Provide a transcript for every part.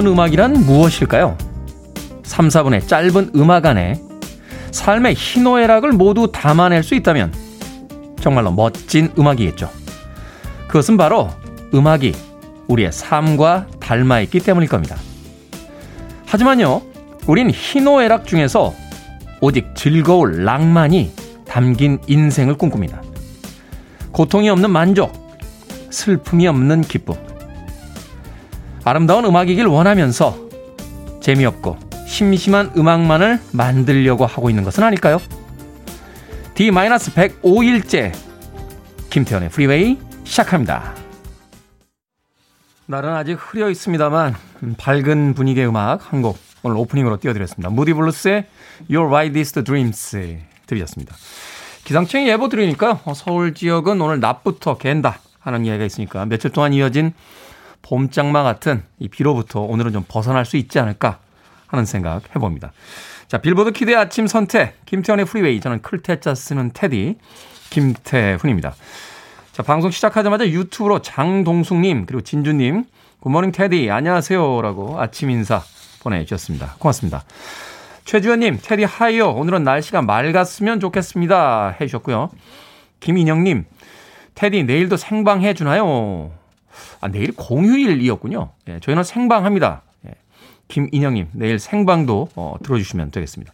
좋은 음악이란 무엇일까요? 3, 4분의 짧은 음악 안에 삶의 희노애락을 모두 담아낼 수 있다면 정말로 멋진 음악이겠죠. 그것은 바로 음악이 우리의 삶과 닮아있기 때문일 겁니다. 하지만요, 우린 희노애락 중에서 오직 즐거울 낭만이 담긴 인생을 꿈꿉니다. 고통이 없는 만족, 슬픔이 없는 기쁨. 아름다운 음악이길 원하면서 재미없고 심심한 음악만을 만들려고 하고 있는 것은 아닐까요? D-105일째 김태훈의 프리웨이 시작합니다. 날은 아직 흐려 있습니다만 밝은 분위기의 음악 한 곡 오늘 오프닝으로 띄워드렸습니다. 무디 블루스의 Your Wildest Dreams 들으셨습니다. 기상청이 예보 드리니까 서울 지역은 오늘 낮부터 갠다 하는 이야기가 있으니까 며칠 동안 이어진 봄장마 같은 이 비로부터 오늘은 좀 벗어날 수 있지 않을까 하는 생각 해봅니다. 자, 빌보드 kid의 아침 선택, 김태훈의 프리웨이. 저는 클 태 자 쓰는 테디, 김태훈입니다. 자, 방송 시작하자마자 유튜브로 장동숙님, 그리고 진주님, good morning 테디, 안녕하세요. 라고 아침 인사 보내주셨습니다. 고맙습니다. 최주현님, 테디 하이요. 오늘은 날씨가 맑았으면 좋겠습니다. 해주셨고요. 김인영님, 테디 내일도 생방 해주나요? 아, 내일 공휴일이었군요. 예, 저희는 생방합니다. 예, 김인영님, 내일 생방도 어, 들어주시면 되겠습니다.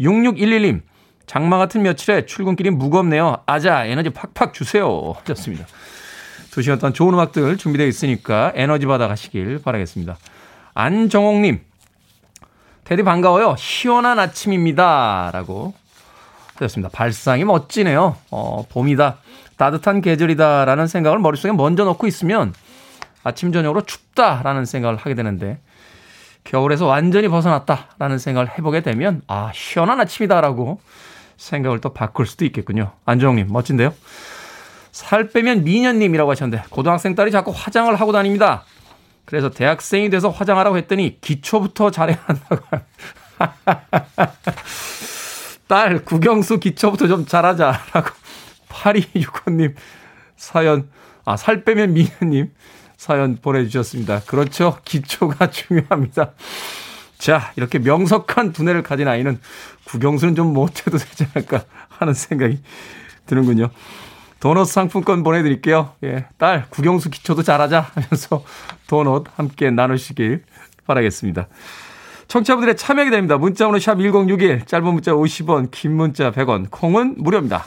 6611님, 장마 같은 며칠에 출근길이 무겁네요. 아자, 에너지 팍팍 주세요. 하셨습니다. 두 시간 동안 좋은 음악들 준비되어 있으니까 에너지 받아 가시길 바라겠습니다. 안정옥님, 테디 반가워요. 시원한 아침입니다. 라고 하셨습니다. 발상이 멋지네요. 어, 봄이다. 따뜻한 계절이다라는 생각을 머릿속에 먼저 넣고 있으면 아침 저녁으로 춥다라는 생각을 하게 되는데 겨울에서 완전히 벗어났다라는 생각을 해보게 되면 아 시원한 아침이다라고 생각을 또 바꿀 수도 있겠군요. 안정님 멋진데요. 살 빼면 미녀님이라고 하셨는데 고등학생 딸이 자꾸 화장을 하고 다닙니다. 그래서 대학생이 돼서 화장하라고 했더니 기초부터 잘해야 한다고. 딸 국영수 기초부터 좀 잘하자라고 8265님 사연, 아, 살 빼면 미녀님 사연 보내주셨습니다. 그렇죠. 기초가 중요합니다. 자, 이렇게 명석한 두뇌를 가진 아이는 국영수는 좀 못해도 되지 않을까 하는 생각이 드는군요. 도넛 상품권 보내드릴게요. 예, 딸, 국영수 기초도 잘하자 하면서 도넛 함께 나누시길 바라겠습니다. 청취자분들의 참여하게 됩니다. 문자번호 샵 1061, 짧은 문자 50원, 긴 문자 100원, 콩은 무료입니다.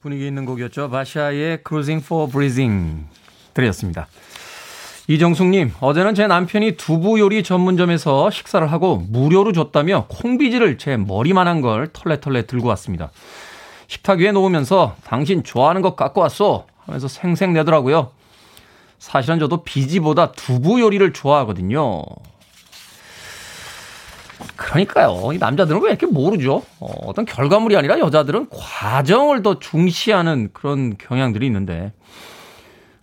분위기 있는 곡이었죠. 바샤의 Cruising for Breathing 들렸습니다. 이정숙님, 어제는 제 남편이 두부 요리 전문점에서 식사를 하고 무료로 줬다며 콩비지를 제 머리만한 걸 털레털레 들고 왔습니다. 식탁 위에 놓으면서 당신 좋아하는 거 갖고 왔어 하면서 생생 내더라고요. 사실은 저도 비지보다 두부 요리를 좋아하거든요. 그러니까요. 이 남자들은 왜 이렇게 모르죠? 어, 떤 결과물이 아니라 여자들은 과정을 더 중시하는 그런 경향들이 있는데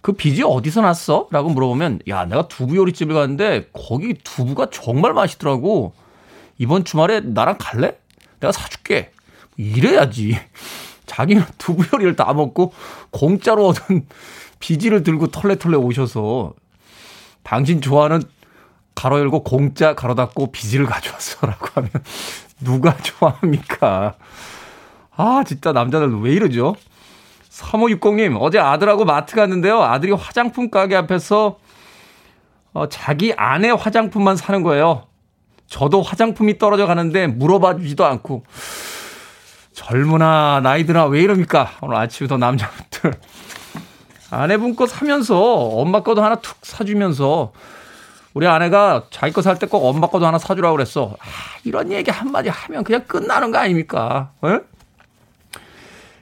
그 빚이 어디서 났어? 라고 물어보면 야 내가 두부 요리집을 갔는데 거기 두부가 정말 맛있더라고. 이번 주말에 나랑 갈래? 내가 사줄게. 이래야지. 자기는 두부 요리를 다 먹고 공짜로 얻은 비지를 들고 털레털레 오셔서 당신 좋아하는 가로 열고 공짜 가로 닫고 비지를 가져왔어라고 하면 누가 좋아합니까? 아, 진짜 남자들 왜 이러죠? 3560님, 어제 아들하고 마트 갔는데요. 아들이 화장품 가게 앞에서 어, 자기 아내 화장품만 사는 거예요. 저도 화장품이 떨어져 가는데 물어봐 주지도 않고. 젊으나 나이드나 왜 이럽니까? 오늘 아침부터 남자분들. 아내분 거 사면서 엄마 거도 하나 툭 사주면서 우리 아내가 자기 거 살 때 꼭 엄마 거도 하나 사주라고 그랬어. 아, 이런 얘기 한마디 하면 그냥 끝나는 거 아닙니까? 에?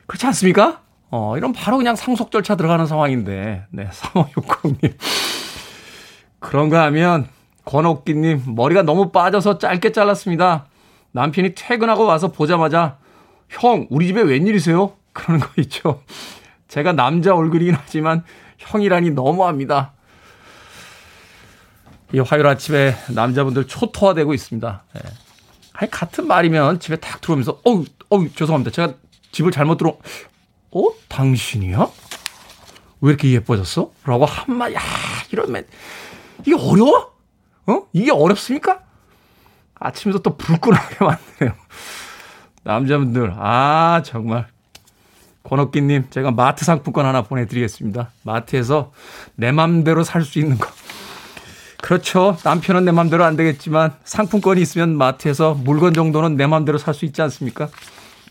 그렇지 않습니까? 어, 이런 바로 그냥 상속 절차 들어가는 상황인데. 네, 3560님. 그런가 하면 권옥기님 머리가 너무 빠져서 짧게 잘랐습니다. 남편이 퇴근하고 와서 보자마자 형 우리 집에 웬일이세요? 그러는 거 있죠. 제가 남자 얼굴이긴 하지만 형이라니 너무합니다. 이 화요일 아침에 남자분들 초토화되고 있습니다. 네. 아니 같은 말이면 집에 탁 들어오면서 어우 어우 죄송합니다. 제가 집을 잘못 들어 어 당신이야? 왜 이렇게 예뻐졌어? 라고 한마디 야 이러면 이게 어려워? 어? 이게 어렵습니까? 아침부터 또 불끈하게 만드네요. 남자분들, 아, 정말. 권옥기님, 제가 마트 상품권 하나 보내드리겠습니다. 마트에서 내 맘대로 살 수 있는 거. 그렇죠. 남편은 내 맘대로 안 되겠지만 상품권이 있으면 마트에서 물건 정도는 내 맘대로 살 수 있지 않습니까?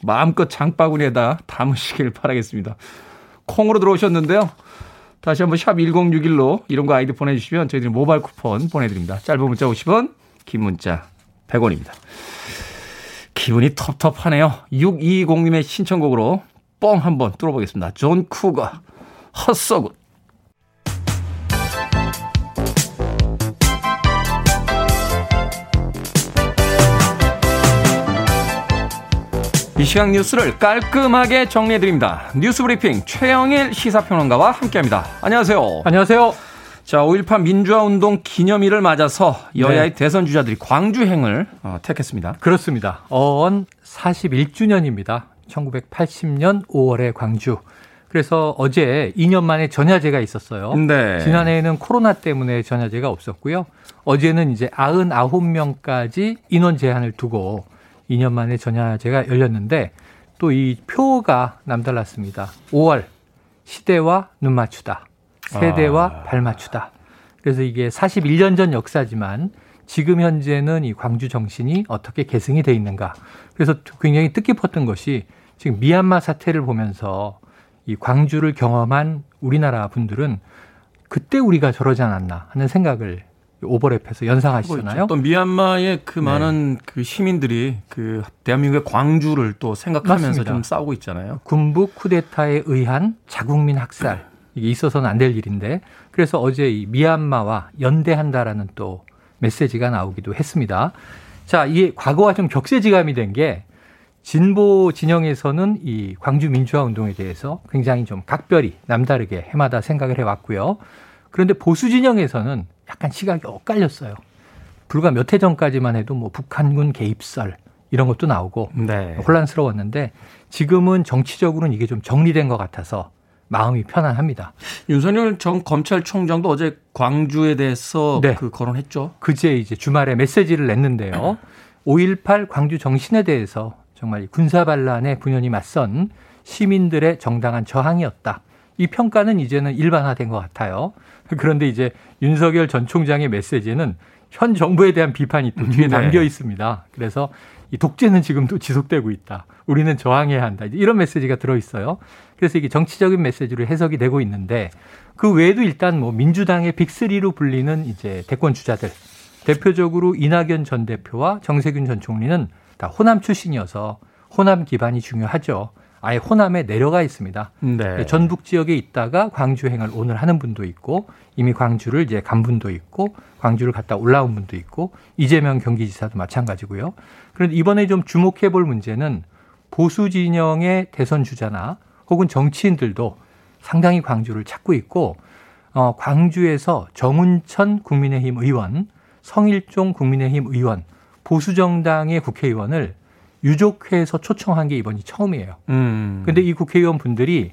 마음껏 장바구니에다 담으시길 바라겠습니다. 콩으로 들어오셨는데요. 다시 한번 샵 1061로 이런 거 아이디 보내주시면 저희들이 모바일 쿠폰 보내드립니다. 짧은 문자 50원, 긴 문자 100원입니다. 기분이 텁텁하네요. 6220님의 신청곡으로 뻥 한번 뚫어보겠습니다. 존 쿠거, Hurts So Good. 이 시각 뉴스를 깔끔하게 정리해드립니다. 뉴스 브리핑 최영일 시사평론가와 함께합니다. 안녕하세요. 안녕하세요. 자, 5.18 민주화운동 기념일을 맞아서 여야의 네. 대선 주자들이 광주행을 어, 택했습니다. 그렇습니다. 어언 41주년입니다. 1980년 5월에 광주. 그래서 어제 2년 만에 전야제가 있었어요. 네. 지난해에는 코로나 때문에 전야제가 없었고요. 어제는 이제 99명까지 인원 제한을 두고 2년 만에 전야제가 열렸는데 또 이 표가 남달랐습니다. 5월 시대와 눈 맞추다. 세대와 아. 발 맞추다. 그래서 이게 41년 전 역사지만 지금 현재는 이 광주 정신이 어떻게 계승이 돼 있는가. 그래서 굉장히 뜻깊었던 것이 지금 미얀마 사태를 보면서 이 광주를 경험한 우리나라 분들은 그때 우리가 저러지 않았나 하는 생각을 오버랩해서 연상하시잖아요. 또 미얀마의 그 네. 많은 그 시민들이 그 대한민국의 광주를 또 생각하면서 맞습니다. 좀 싸우고 있잖아요. 군부 쿠데타에 의한 자국민 학살 이게 있어서는 안 될 일인데 그래서 어제 이 미얀마와 연대한다라는 또 메시지가 나오기도 했습니다. 자, 이게 과거와 좀 격세지감이 된 게 진보 진영에서는 이 광주 민주화 운동에 대해서 굉장히 좀 각별히 남다르게 해마다 생각을 해왔고요. 그런데 보수 진영에서는 약간 시각이 엇갈렸어요. 불과 몇 해 전까지만 해도 뭐 북한군 개입설 이런 것도 나오고 네. 혼란스러웠는데 지금은 정치적으로는 이게 좀 정리된 것 같아서 마음이 편안합니다. 윤석열 전 검찰총장도 어제 광주에 대해서 네. 그 거론했죠. 그제 이제 주말에 메시지를 냈는데요. 5.18 광주 정신에 대해서 정말 군사 반란에 분연히 맞선 시민들의 정당한 저항이었다. 이 평가는 이제는 일반화된 것 같아요. 그런데 이제 윤석열 전 총장의 메시지는 현 정부에 대한 비판이 또 뒤에 네. 담겨 있습니다. 그래서 이 독재는 지금도 지속되고 있다. 우리는 저항해야 한다. 이런 메시지가 들어 있어요. 그래서 이게 정치적인 메시지로 해석이 되고 있는데 그 외에도 일단 뭐 민주당의 빅리로 불리는 이제 대권 주자들 대표적으로 이낙연 전 대표와 정세균 전 총리는 다 호남 출신이어서 호남 기반이 중요하죠. 아예 호남에 내려가 있습니다. 네. 전북 지역에 있다가 광주행을 오늘 하는 분도 있고 이미 광주를 이제 간 분도 있고 광주를 갔다 올라온 분도 있고 이재명 경기지사도 마찬가지고요. 그런데 이번에 좀 주목해 볼 문제는 보수 진영의 대선 주자나 혹은 정치인들도 상당히 광주를 찾고 있고 어, 광주에서 정운천 국민의힘 의원, 성일종 국민의힘 의원, 보수 정당의 국회의원을 유족회에서 초청한 게 이번이 처음이에요. 음. 근데 이 국회의원 분들이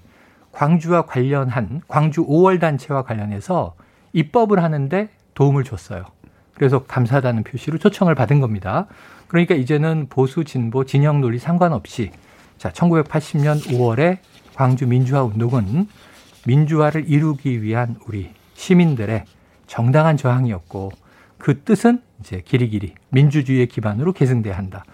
광주와 관련한 광주 5월 단체와 관련해서 입법을 하는데 도움을 줬어요. 그래서 감사하다는 표시로 초청을 받은 겁니다. 그러니까 이제는 보수 진보 진영 논리 상관없이 자, 1980년 5월에 광주 민주화 운동은 민주화를 이루기 위한 우리 시민들의 정당한 저항이었고 그 뜻은 이제 길이길이 민주주의의 기반으로 계승돼야 한다.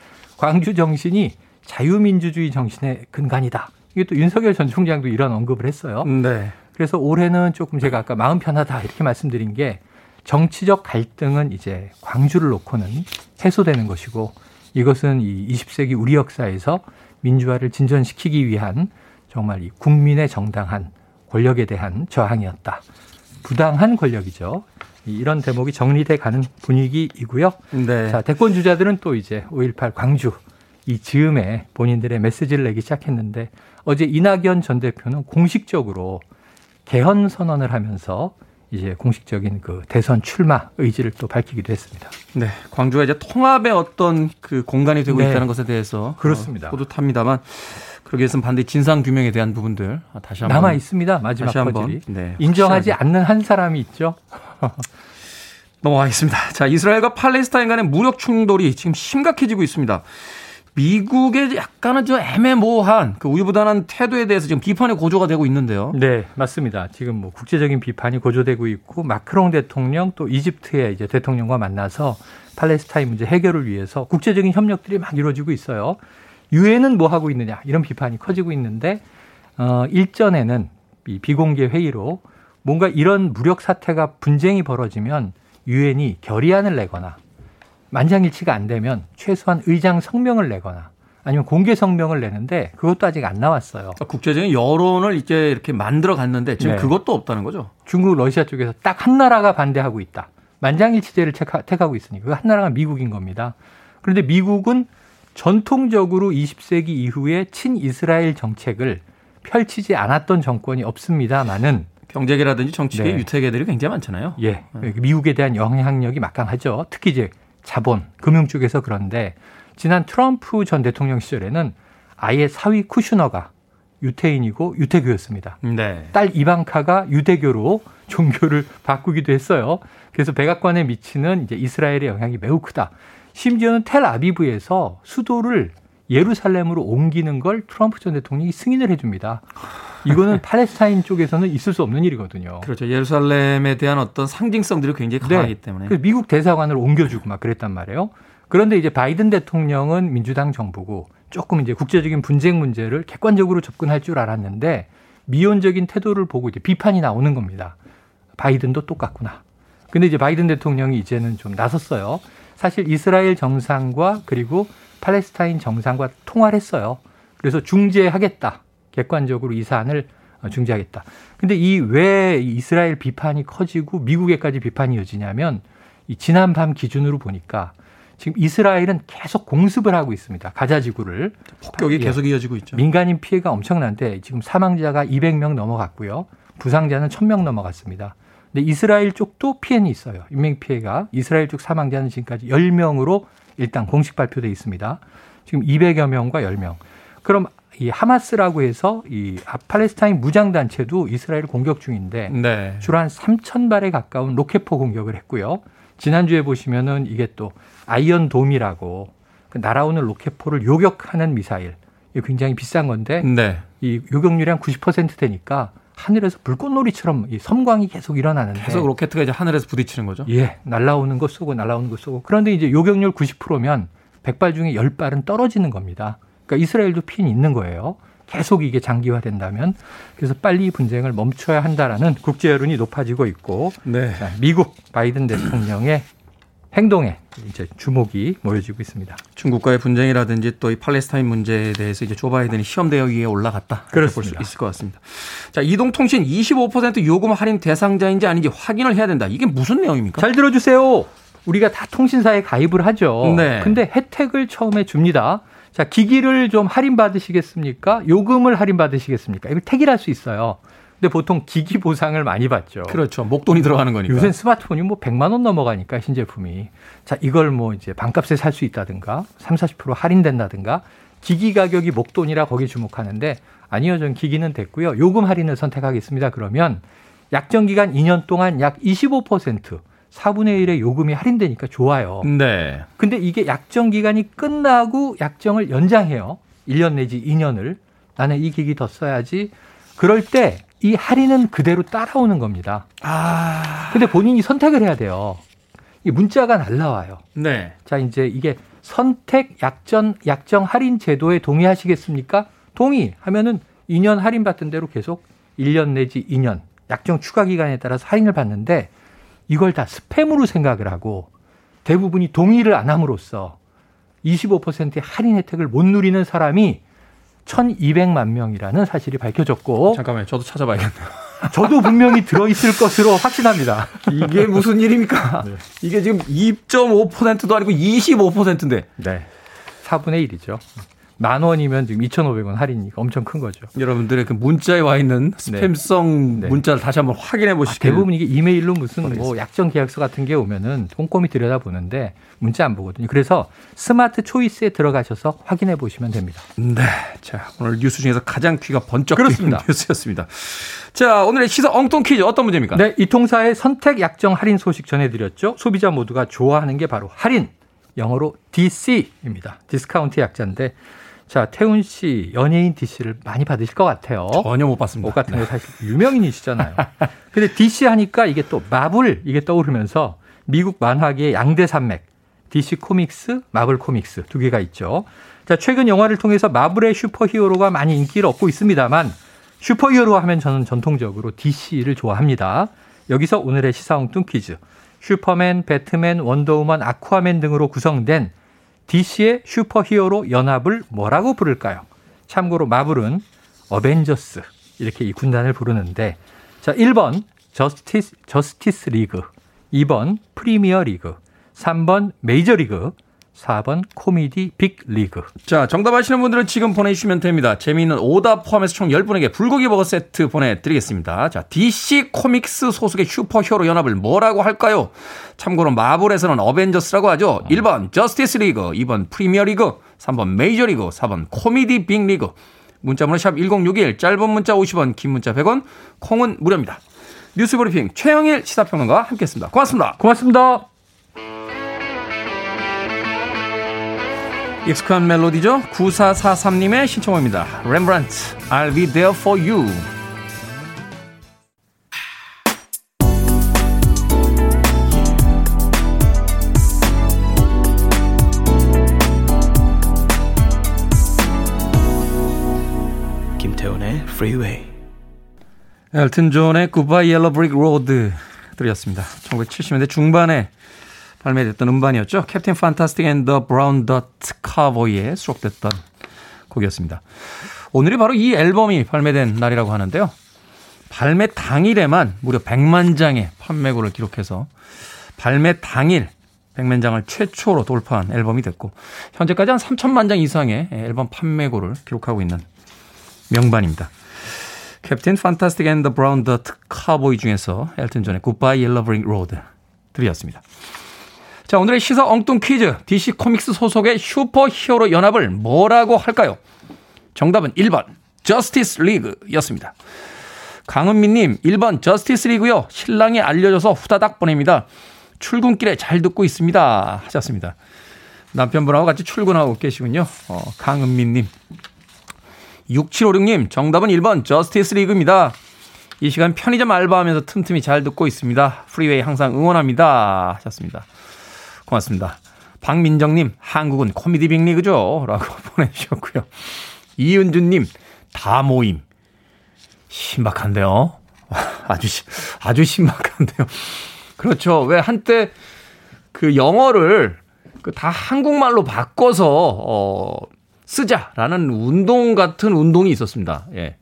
광주 정신이 자유민주주의 정신의 근간이다. 이게 또 윤석열 전 총장도 이런 언급을 했어요. 네. 그래서 올해는 조금 제가 아까 마음 편하다 이렇게 말씀드린 게 정치적 갈등은 이제 광주를 놓고는 해소되는 것이고 이것은 이 20세기 우리 역사에서 민주화를 진전시키기 위한 정말 이 국민의 정당한 권력에 대한 저항이었다. 부당한 권력이죠. 이런 대목이 정리돼 가는 분위기이고요. 네. 자, 대권 주자들은 또 이제 5.18 광주 이 즈음에 본인들의 메시지를 내기 시작했는데 어제 이낙연 전 대표는 공식적으로 개헌 선언을 하면서 이제 공식적인 그 대선 출마 의지를 또 밝히기도 했습니다. 네, 광주가 이제 통합의 어떤 그 공간이 되고 네. 있다는 것에 대해서 그렇습니다. 어, 뿌듯합니다만 그러기 위해서는 반드시 진상 규명에 대한 부분들 다시 한번 남아 있습니다. 마지막 퍼즐이 네, 인정하지 않는 한 사람이 있죠. 넘어가겠습니다. 자, 이스라엘과 팔레스타인 간의 무력 충돌이 지금 심각해지고 있습니다. 미국의 약간은 좀 애매모호한 그 우유부단한 태도에 대해서 지금 비판이 고조가 되고 있는데요. 네, 맞습니다. 지금 뭐 국제적인 비판이 고조되고 있고 마크롱 대통령 또 이집트의 이제 대통령과 만나서 팔레스타인 문제 해결을 위해서 국제적인 협력들이 막 이루어지고 있어요. 유엔은 뭐 하고 있느냐 이런 비판이 커지고 있는데 어 일전에는 이 비공개 회의로 뭔가 이런 무력 사태가 분쟁이 벌어지면 유엔이 결의안을 내거나 만장일치가 안 되면 최소한 의장 성명을 내거나 아니면 공개 성명을 내는데 그것도 아직 안 나왔어요. 그러니까 국제적인 여론을 이제 이렇게 만들어 갔는데 지금 네. 그것도 없다는 거죠. 중국, 러시아 쪽에서 딱 한 나라가 반대하고 있다. 만장일치제를 택하고 있으니 그 한 나라가 미국인 겁니다. 그런데 미국은 전통적으로 20세기 이후에 친이스라엘 정책을 펼치지 않았던 정권이 없습니다만은 경제계라든지 정치계 네. 유태계들이 굉장히 많잖아요. 예. 네. 미국에 대한 영향력이 막강하죠. 특히 이제 자본, 금융 쪽에서 그런데 지난 트럼프 전 대통령 시절에는 아예 사위 쿠슈너가 유태인이고 유태교였습니다. 네. 딸 이방카가 유대교로 종교를 바꾸기도 했어요. 그래서 백악관에 미치는 이제 이스라엘의 영향이 매우 크다. 심지어는 텔 아비브에서 수도를 예루살렘으로 옮기는 걸 트럼프 전 대통령이 승인을 해줍니다. 이거는 팔레스타인 쪽에서는 있을 수 없는 일이거든요. 그렇죠. 예루살렘에 대한 어떤 상징성들이 굉장히 네. 강하기 네. 때문에. 미국 대사관을 옮겨주고 막 그랬단 말이에요. 그런데 이제 바이든 대통령은 민주당 정부고 조금 이제 국제적인 분쟁 문제를 객관적으로 접근할 줄 알았는데 미온적인 태도를 보고 이제 비판이 나오는 겁니다. 바이든도 똑같구나. 근데 이제 바이든 대통령이 이제는 좀 나섰어요. 사실 이스라엘 정상과 그리고 팔레스타인 정상과 통화를 했어요. 그래서 중재하겠다. 객관적으로 이 사안을 중재하겠다. 근데 이 왜 이스라엘 비판이 커지고 미국에까지 비판이 이어지냐면 이 지난 밤 기준으로 보니까 지금 이스라엘은 계속 공습을 하고 있습니다. 가자 지구를 폭격이 예. 계속 이어지고 있죠. 민간인 피해가 엄청난데 지금 사망자가 200명 넘어갔고요. 부상자는 1000명 넘어갔습니다. 근데 이스라엘 쪽도 피해는 있어요. 인명 피해가 이스라엘 쪽 사망자는 지금까지 10명으로 일단 공식 발표돼 있습니다. 지금 200여 명과 10명. 그럼 이 하마스라고 해서 이 팔레스타인 무장 단체도 이스라엘 공격 중인데 네. 주로 한 3천 발에 가까운 로켓포 공격을 했고요. 지난주에 보시면은 이게 또 Iron Dome이라고 그 날아오는 로켓포를 요격하는 미사일. 이게 굉장히 비싼 건데 네. 이 요격률이 한 90% 되니까 하늘에서 불꽃놀이처럼 이 섬광이 계속 일어나는데 계속 로켓가 이제 하늘에서 부딪히는 거죠. 예, 날라오는 거 쏘고 날라오는 거 쏘고. 그런데 이제 요격률 90%면 100발 중에 10발은 떨어지는 겁니다. 그러니까 이스라엘도 핀이 있는 거예요. 계속 이게 장기화된다면 그래서 빨리 분쟁을 멈춰야 한다라는 국제 여론이 높아지고 있고 네. 미국 바이든 대통령의 행동에 이제 주목이 모여지고 있습니다. 중국과의 분쟁이라든지 또 이 팔레스타인 문제에 대해서 이제 조 바이든이 시험 대역 위에 올라갔다. 볼수 있을 것 같습니다. 자, 이동통신 25% 요금 할인 대상자인지 아닌지 확인을 해야 된다. 이게 무슨 내용입니까? 잘 들어주세요. 우리가 다 통신사에 가입을 하죠. 네. 근데 혜택을 처음에 줍니다. 자, 기기를 좀 할인 받으시겠습니까? 요금을 할인 받으시겠습니까? 이걸 택일할 수 있어요. 근데 보통 기기 보상을 많이 받죠. 그렇죠. 목돈이 들어가는 거니까. 요새 스마트폰이 뭐 100만 원 넘어가니까 신제품이. 자, 이걸 뭐 이제 반값에 살 수 있다든가 3, 40% 할인된다든가 기기 가격이 목돈이라 거기 주목하는데 아니요. 전 기기는 됐고요. 요금 할인을 선택하겠습니다. 그러면 약정 기간 2년 동안 약 25% 4분의 1의 요금이 할인되니까 좋아요. 네. 근데 이게 약정 기간이 끝나고 약정을 연장해요. 1년 내지 2년을. 나는 이 기기 더 써야지. 그럴 때 이 할인은 그대로 따라오는 겁니다. 아. 근데 본인이 선택을 해야 돼요. 이 문자가 날라와요. 네. 자, 이제 이게 선택 약전 약정 할인 제도에 동의하시겠습니까? 동의 하면은 2년 할인 받던 대로 계속 1년 내지 2년 약정 추가 기간에 따라서 할인을 받는데 이걸 다 스팸으로 생각을 하고 대부분이 동의를 안 함으로써 25%의 할인 혜택을 못 누리는 사람이 1,200만 명이라는 사실이 밝혀졌고 잠깐만요. 저도 찾아봐야겠네요. 저도 분명히 들어있을 것으로 확신합니다. 이게 무슨 일입니까? 네. 이게 지금 2.5%도 아니고 25%인데. 네. 4분의 1이죠. 만 원이면 지금 2,500원 할인이니까 엄청 큰 거죠. 여러분들의 그 문자에 와 있는 네. 스팸성 네. 문자를 다시 한번 확인해 보시길. 아, 대부분 이게 이메일로 무슨. 뭐 약정 계약서 같은 게 오면은 꼼꼼히 들여다 보는데 문자 안 보거든요. 그래서 스마트 초이스에 들어가셔서 확인해 보시면 됩니다. 네. 자, 오늘 뉴스 중에서 가장 귀가 번쩍 그렇습니다. 뉴스였습니다. 자, 오늘의 시사 엉뚱 퀴즈 어떤 문제입니까? 네, 이 통사의 선택 약정 할인 소식 전해드렸죠. 소비자 모두가 좋아하는 게 바로 할인. 영어로 DC입니다. 디스카운트 약자인데 자, 태훈 씨 연예인 DC를 많이 받으실 것 같아요. 전혀 못 받습니다. 옷 같은 거 네. 사실 유명인이시잖아요. 근데 DC 하니까 이게 또 마블 이게 떠오르면서 미국 만화계의 양대 산맥 DC 코믹스, 마블 코믹스 두 개가 있죠. 자, 최근 영화를 통해서 마블의 슈퍼히어로가 많이 인기를 얻고 있습니다만 슈퍼히어로 하면 저는 전통적으로 DC를 좋아합니다. 여기서 오늘의 시사 엉뚱 퀴즈. 슈퍼맨, 배트맨, 원더우먼, 아쿠아맨 등으로 구성된 DC의 슈퍼히어로 연합을 뭐라고 부를까요? 참고로 마블은 어벤져스 이렇게 이 군단을 부르는데 자, 1번 저스티스 저스티스 리그, 2번 프리미어 리그, 3번 메이저 리그, 4번 코미디 빅 리그. 자, 정답 아시는 분들은 지금 보내주시면 됩니다. 재미있는 오답 포함해서 총 10분에게 불고기 버거 세트 보내드리겠습니다. 자, DC 코믹스 소속의 슈퍼 히어로 연합을 뭐라고 할까요? 참고로 마블에서는 어벤져스라고 하죠. 1번 저스티스 리그, 2번 프리미어 리그, 3번 메이저 리그, 4번 코미디 빅 리그. 문자번호 샵 1061, 짧은 문자 50원, 긴 문자 100원, 콩은 무료입니다. 뉴스 브리핑 최영일 시사평론가와 함께했습니다. 고맙습니다. 고맙습니다. 익숙한 멜로디죠? 9443님의 신청입니다. 렘브란트, I'll be there for you. 김태훈의 Freeway. 엘튼 존의 Goodbye Yellow Brick Road 들이었습니다. 1970년대 중반에 발매됐던 음반이었죠. Captain Fantastic and the Brown Dirt Cowboy에 수록됐던 곡이었습니다. 오늘이 바로 이 앨범이 발매된 날이라고 하는데요. 발매 당일에만 무려 100만 장의 판매고를 기록해서 발매 당일 100만 장을 최초로 돌파한 앨범이 됐고 현재까지 한 3천만 장 이상의 앨범 판매고를 기록하고 있는 명반입니다. Captain Fantastic and the Brown Dirt Cowboy 중에서 엘튼 존의 Goodbye Yellow Brick Road 들이었습니다. 자, 오늘의 시사 엉뚱 퀴즈. DC 코믹스 소속의 슈퍼 히어로 연합을 뭐라고 할까요? 정답은 1번, 저스티스 리그였습니다. 강은미님, 1번, 저스티스 리그요. 신랑이 알려줘서 후다닥 보냅니다. 출근길에 잘 듣고 있습니다. 하셨습니다. 남편분하고 같이 출근하고 계시군요. 어, 강은미님. 6756님, 정답은 1번, 저스티스 리그입니다. 이 시간 편의점 알바하면서 틈틈이 잘 듣고 있습니다. Freeway 항상 응원합니다. 하셨습니다. 고맙습니다. 박민정님, 한국은 코미디 빅리그죠? 라고 보내주셨고요. 이은주님, 다 모임. 신박한데요? 아주, 아주 신박한데요? 그렇죠. 왜 한때 그 영어를 그다 한국말로 바꿔서, 어, 쓰자라는 운동 같은 운동이 있었습니다. 예.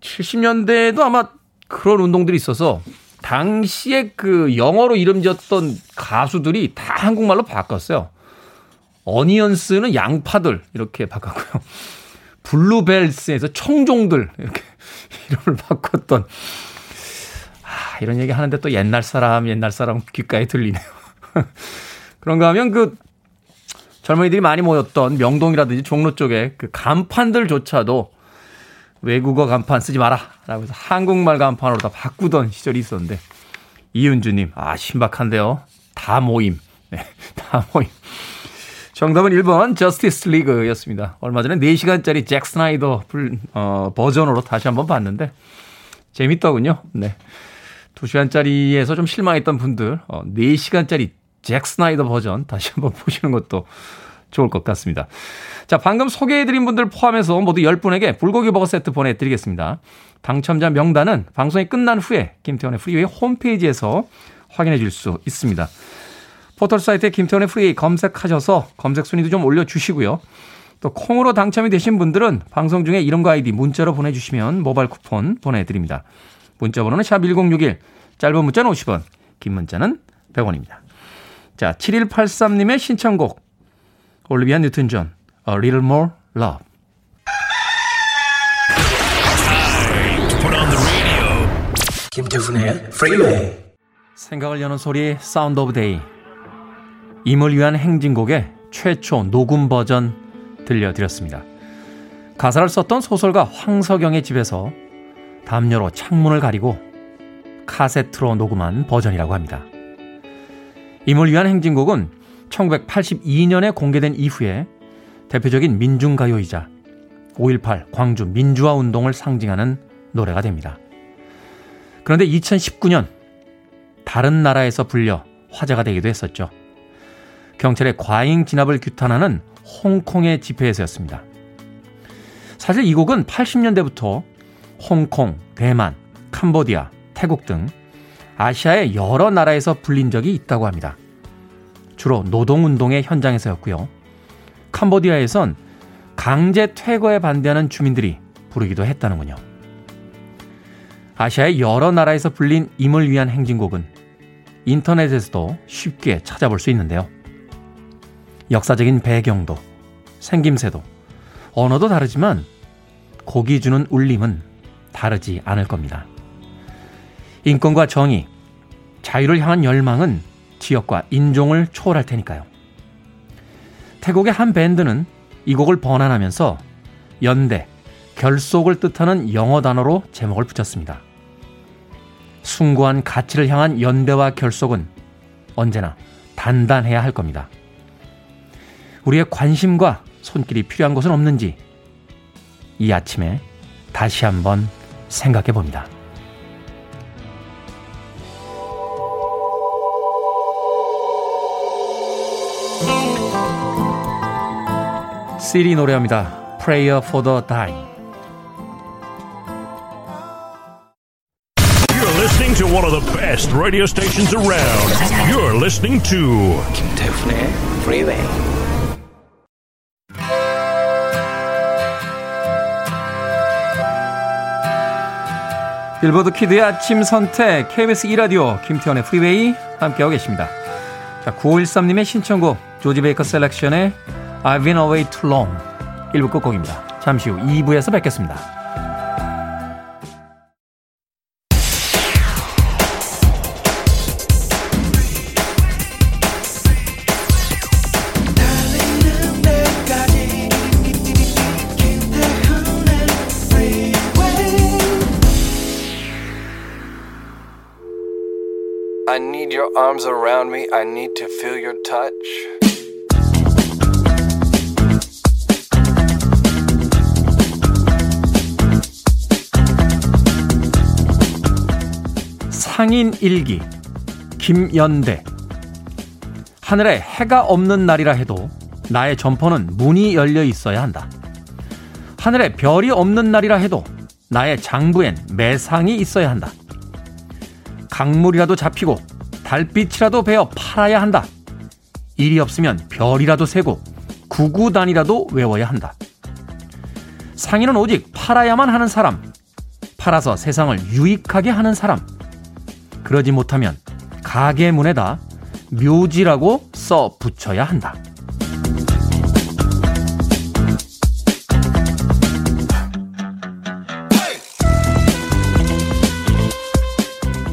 70년대에도 아마 그런 운동들이 있어서 당시에 그 영어로 이름 지었던 가수들이 다 한국말로 바꿨어요. 어니언스는 양파들 이렇게 바꿨고요. 블루벨스에서 청종들 이렇게 이름을 바꿨던 아, 이런 얘기 하는데 또 옛날 사람 옛날 사람 귓가에 들리네요. 그런가 하면 그 젊은이들이 많이 모였던 명동이라든지 종로 쪽에 그 간판들조차도 외국어 간판 쓰지 마라. 라고 해서 한국말 간판으로 다 바꾸던 시절이 있었는데, 이은주님, 아, 신박한데요. 다 모임. 네, 다 모임. 정답은 1번 저스티스 리그였습니다. 얼마 전에 4시간짜리 잭 스나이더 불, 어, 버전으로 다시 한번 봤는데 재밌더군요. 네. 2시간짜리에서 좀 실망했던 분들 어, 4시간짜리 잭 스나이더 버전 다시 한번 보시는 것도 좋을 것 같습니다. 자, 방금 소개해드린 분들 포함해서 모두 10분에게 불고기 버거 세트 보내드리겠습니다. 당첨자 명단은 방송이 끝난 후에 김태훈의 Freeway 홈페이지에서 확인해 줄 수 있습니다. 포털 사이트에 김태훈의 Freeway 검색하셔서 검색 순위도 좀 올려주시고요. 또 콩으로 당첨이 되신 분들은 방송 중에 이름과 아이디 문자로 보내주시면 모바일 쿠폰 보내드립니다. 문자 번호는 샵 1061, 짧은 문자는 50원, 긴 문자는 100원입니다. 자, 7183님의 신청곡 올리비아 뉴튼 존 A Little More Love 김태훈의 Freeway 생각을 여는 소리 Sound of Day 임을 위한 행진곡의 최초 녹음 버전 들려드렸습니다. 가사를 썼던 소설가 황석영의 집에서 담요로 창문을 가리고 카세트로 녹음한 버전이라고 합니다. 임을 위한 행진곡은 1982년에 공개된 이후에 대표적인 민중가요이자 5.18 광주 민주화 운동을 상징하는 노래가 됩니다. 그런데 2019년 다른 나라에서 불려 화제가 되기도 했었죠. 경찰의 과잉 진압을 규탄하는 홍콩의 집회에서였습니다. 사실 이 곡은 80년대부터 홍콩, 대만, 캄보디아, 태국 등 아시아의 여러 나라에서 불린 적이 있다고 합니다. 주로 노동운동의 현장에서였고요. 캄보디아에선 강제 퇴거에 반대하는 주민들이 부르기도 했다는군요. 아시아의 여러 나라에서 불린 임을 위한 행진곡은 인터넷에서도 쉽게 찾아볼 수 있는데요. 역사적인 배경도, 생김새도, 언어도 다르지만 곡이 주는 울림은 다르지 않을 겁니다. 인권과 정의, 자유를 향한 열망은 지역과 인종을 초월할 테니까요. 태국의 한 밴드는 이 곡을 번안하면서 연대, 결속을 뜻하는 영어 단어로 제목을 붙였습니다. 숭고한 가치를 향한 연대와 결속은 언제나 단단해야 할 겁니다. 우리의 관심과 손길이 필요한 곳은 없는지 이 아침에 다시 한번 생각해 봅니다. 시리 노래합니다. Prayer for the Dying. You're listening to one of the best radio stations around. You're listening to 김태훈의 Freeway. 빌보드 키드의 아침 선택 KBS 2라디오 김태원의 프리웨이 함께하고 계십니다. 자, 9513님의 신청곡 조지 베이커 셀렉션의 I've been away too long 1부 끝곡입니다. 잠시 후 2부에서 뵙겠습니다. I need your arms around me. I need to feel your touch. 상인 일기 김연대 하늘에 해가 없는 날이라 해도 나의 점퍼는 문이 열려 있어야 한다. 하늘에 별이 없는 날이라 해도 나의 장부엔 매상이 있어야 한다. 강물이라도 잡히고 달빛이라도 베어 팔아야 한다. 일이 없으면 별이라도 세고 구구단이라도 외워야 한다. 상인은 오직 팔아야만 하는 사람, 팔아서 세상을 유익하게 하는 사람, 그러지 못하면 가게 문에다 묘지라고 써 붙여야 한다.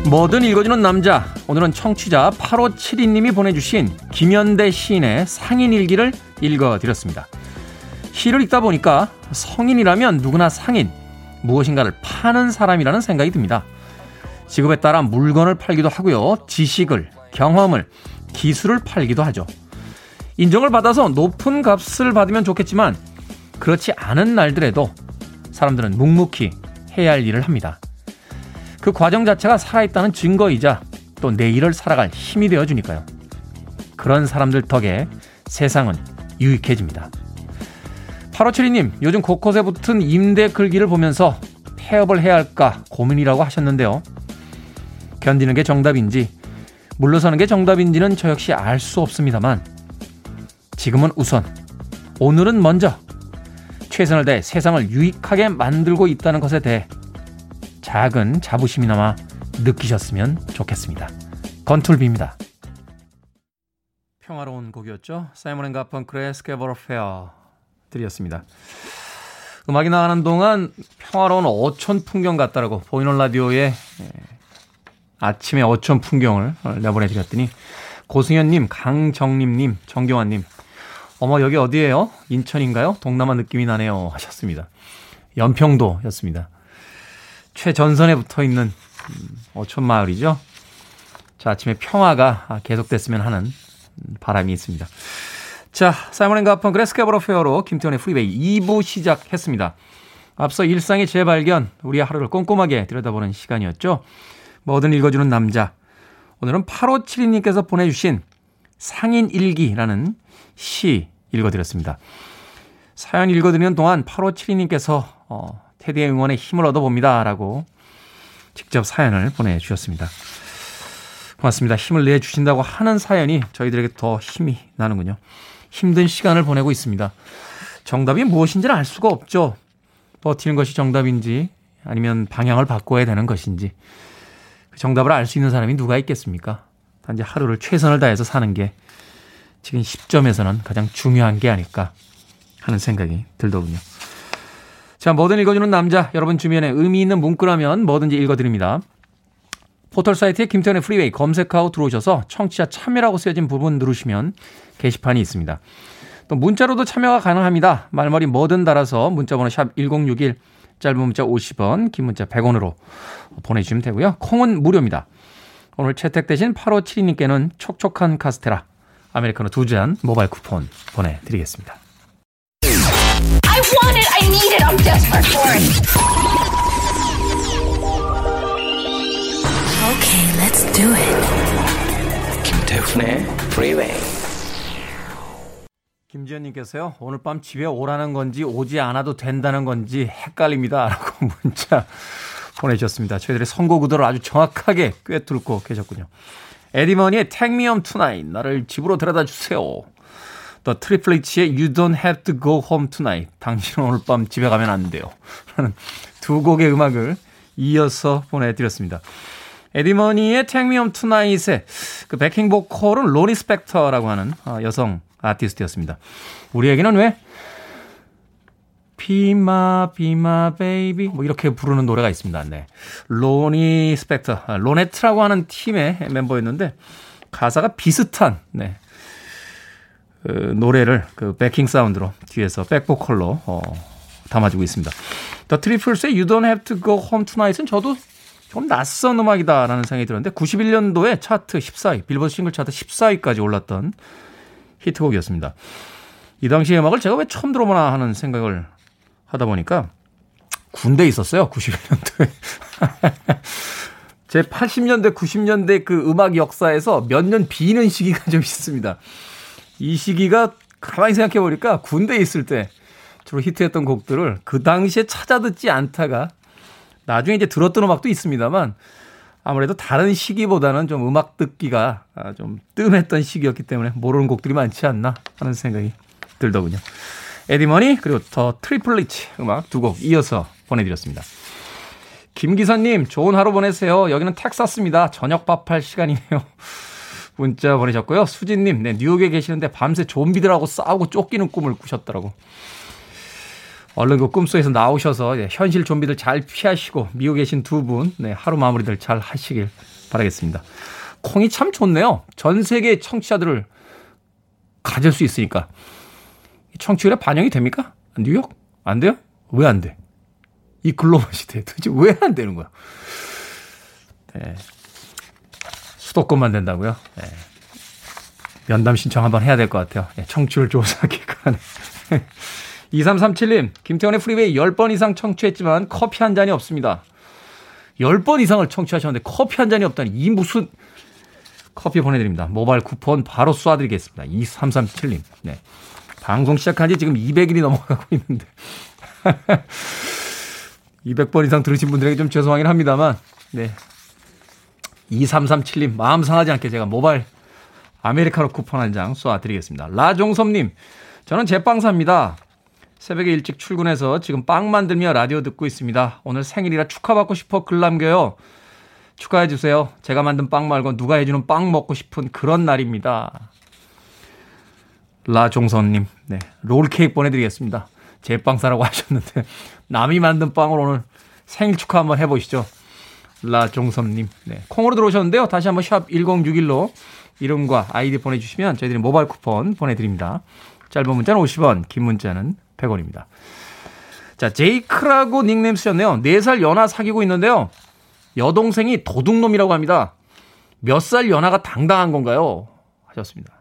뭐든 읽어주는 남자. 오늘은 청취자 8572님이 보내주신 김현대 시인의 상인일기를 읽어드렸습니다. 시를 읽다 보니까 성인이라면 누구나 상인, 무엇인가를 파는 사람이라는 생각이 듭니다. 직업에 따라 물건을 팔기도 하고요. 지식을, 경험을, 기술을 팔기도 하죠. 인정을 받아서 높은 값을 받으면 좋겠지만 그렇지 않은 날들에도 사람들은 묵묵히 해야 할 일을 합니다. 그 과정 자체가 살아있다는 증거이자 또 내일을 살아갈 힘이 되어주니까요. 그런 사람들 덕에 세상은 유익해집니다. 8572님, 요즘 곳곳에 붙은 임대 글귀를 보면서 폐업을 해야 할까 고민이라고 하셨는데요. 견디는 게 정답인지, 물러서는 게 정답인지는 저 역시 알 수 없습니다만, 지금은 우선, 오늘은 먼저, 최선을 다해 세상을 유익하게 만들고 있다는 것에 대해 작은 자부심이나마 느끼셨으면 좋겠습니다. 건투를 빕니다. 평화로운 곡이었죠. 사이먼 앤 가펑클의 Scarborough Fair 들이었습니다. 음악이 나가는 동안 평화로운 어촌 풍경 같다라고 보이는 라디오에 예, 아침에 어촌 풍경을 내보내드렸더니 고승현님, 강정림님, 정경환님 어머 여기 어디예요? 인천인가요? 동남아 느낌이 나네요 하셨습니다. 연평도였습니다. 최전선에 붙어 있는 음, 어촌 마을이죠. 자, 아침에 평화가 계속됐으면 하는 바람이 있습니다. 자, 사이먼 앤 가펑클의 Scarborough Fair로 김태훈의 프리웨이 2부 시작했습니다. 앞서 일상의 재발견, 우리의 하루를 꼼꼼하게 들여다보는 시간이었죠. 뭐든 읽어주는 남자. 오늘은 8572님께서 보내주신 상인 일기라는 시 읽어드렸습니다. 사연 읽어드리는 동안 8572님께서 어, 테디의 응원에 힘을 얻어봅니다. 라고 직접 사연을 보내주셨습니다. 고맙습니다. 힘을 내주신다고 하는 사연이 저희들에게 더 힘이 나는군요. 힘든 시간을 보내고 있습니다. 정답이 무엇인지는 알 수가 없죠. 버티는 것이 정답인지 아니면 방향을 바꿔야 되는 것인지 그 정답을 알 수 있는 사람이 누가 있겠습니까? 단지 하루를 최선을 다해서 사는 게 지금 시점에서는 가장 중요한 게 아닐까 하는 생각이 들더군요. 자, 뭐든 읽어주는 남자, 여러분 주변에 의미 있는 문구라면 뭐든지 읽어드립니다. 포털 사이트에 김태훈의 프리웨이 검색하고 들어오셔서 청취자 참여라고 쓰여진 부분 누르시면 게시판이 있습니다. 또 문자로도 참여가 가능합니다. 말머리 뭐든 달아서 문자번호 샵 1061, 짧은 문자 50원, 긴 문자 100원으로 보내주시면 되고요. 콩은 무료입니다. 오늘 채택되신 8572님께는 촉촉한 카스테라, 아메리카노 두 잔 모바일 쿠폰 보내드리겠습니다. I want it, I need it, I'm desperate for it. Okay, let's do it. 김태훈의 Freeway. 김지현님께서요, 오늘 밤 집에 오라는 건지 오지 않아도 된다는 건지 헷갈립니다. 라고 문자 보내주셨습니다. 저희들의 선곡 의도를 아주 정확하게 꿰뚫고 계셨군요. 에디 머니의 Take Me Home Tonight, 나를 집으로 데려다 주세요. 또 트리플렛츠의 You Don't Have to Go Home Tonight, 당신은 오늘 밤 집에 가면 안 돼요. 라는 두 곡의 음악을 이어서 보내드렸습니다. 에디 머니의 Take Me Home Tonight의 그 backing 보컬은 로니 스펙터라고 하는 어, 여성 아티스트였습니다. 우리에게는 왜 Be My Be My Baby 뭐 이렇게 부르는 노래가 있습니다. 네. 로니 스펙터, 아, 로네츠라고 하는 팀의 멤버였는데 가사가 비슷한 네. 그 노래를 그 backing 사운드로 뒤에서 백보컬로 어, 담아주고 있습니다. 더 트리플스의 You Don't Have to Go Home Tonight은 저도 좀 낯선 음악이다라는 생각이 들었는데 91년도에 차트 14위, 빌보드 싱글 차트 14위까지 올랐던 히트곡이었습니다. 이 당시의 음악을 제가 왜 처음 들어보나 하는 생각을 하다 보니까 군대에 있었어요. 91년도에. 제 80년대, 90년대 그 음악 역사에서 몇 년 비는 시기가 좀 있습니다. 이 시기가 가만히 생각해 보니까 군대에 있을 때 주로 히트했던 곡들을 그 당시에 찾아 듣지 않다가 나중에 이제 들었던 음악도 있습니다만 아무래도 다른 시기보다는 좀 음악 듣기가 좀 뜸했던 시기였기 때문에 모르는 곡들이 많지 않나 하는 생각이 들더군요. 에디 머니 그리고 더 트리플렛츠 음악 두 곡 이어서 보내드렸습니다. 김기사님 좋은 하루 보내세요. 여기는 텍사스입니다. 저녁 밥할 시간이네요. 문자 보내셨고요. 수진님, 네, 뉴욕에 계시는데 밤새 좀비들하고 싸우고 쫓기는 꿈을 꾸셨더라고. 얼른 그 꿈속에서 나오셔서 네, 현실 좀비들 잘 피하시고 미국에 계신 두 분, 네, 하루 마무리들 잘 하시길 바라겠습니다. 콩이 참 좋네요. 전 세계 청취자들을 가질 수 있으니까. 청취율에 반영이 됩니까? 뉴욕? 안 돼요? 왜 안 돼? 이 글로벌 시대에 도대체 왜 안 되는 거야? 네. 수도권만 된다고요? 네. 면담 신청 한번 해야 될 것 같아요. 네, 청취율 조사 기간. 2337님, 김태훈의 프리웨이 10번 이상 청취했지만 커피 한 잔이 없습니다. 10번 이상을 청취하셨는데 커피 한 잔이 없다니 이 무슨 커피 보내드립니다. 모바일 쿠폰 바로 쏴드리겠습니다. 2337님. 네. 방송 시작한 지 지금 200일이 넘어가고 있는데. 200번 이상 들으신 분들에게 좀 죄송하긴 합니다만, 네. 2337님, 마음 상하지 않게 제가 모바일 아메리카노 쿠폰 한장 쏘아드리겠습니다. 라종섭님, 저는 제빵사입니다. 새벽에 일찍 출근해서 지금 빵 만들며 라디오 듣고 있습니다. 오늘 생일이라 축하받고 싶어 글 남겨요. 축하해 주세요. 제가 만든 빵 말고 누가 해주는 빵 먹고 싶은 그런 날입니다. 라종선님, 네. 롤케이크 보내드리겠습니다. 제 빵 사라고 하셨는데, 남이 만든 빵을 오늘 생일 축하 한번 해보시죠. 라종섭님. 네. 콩으로 들어오셨는데요. 다시 한번 샵 1061로 이름과 아이디 보내주시면 저희들이 모바일 쿠폰 보내드립니다. 짧은 문자는 50원, 긴 문자는 100원입니다. 자, 제이크라고 닉네임 쓰셨네요. 4살 연하 사귀고 있는데요. 여동생이 도둑놈이라고 합니다. 몇 살 연하가 당당한 건가요? 하셨습니다.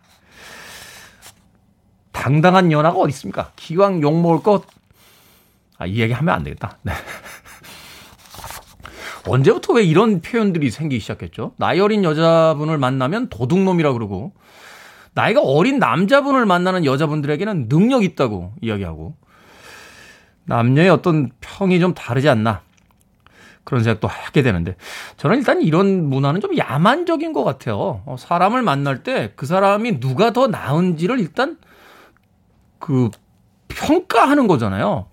당당한 연하가 어디 있습니까? 기왕 욕 먹을 것, 아, 이 얘기 하면 안 되겠다. 네. 언제부터 왜 이런 표현들이 생기기 시작했죠? 나이 어린 여자분을 만나면 도둑놈이라 그러고, 나이가 어린 남자분을 만나는 여자분들에게는 능력 있다고 이야기하고, 남녀의 어떤 평이 좀 다르지 않나. 그런 생각도 하게 되는데, 저는 일단 이런 문화는 좀 야만적인 것 같아요. 어, 사람을 만날 때 그 사람이 누가 더 나은지를 일단 그 평가하는 거잖아요.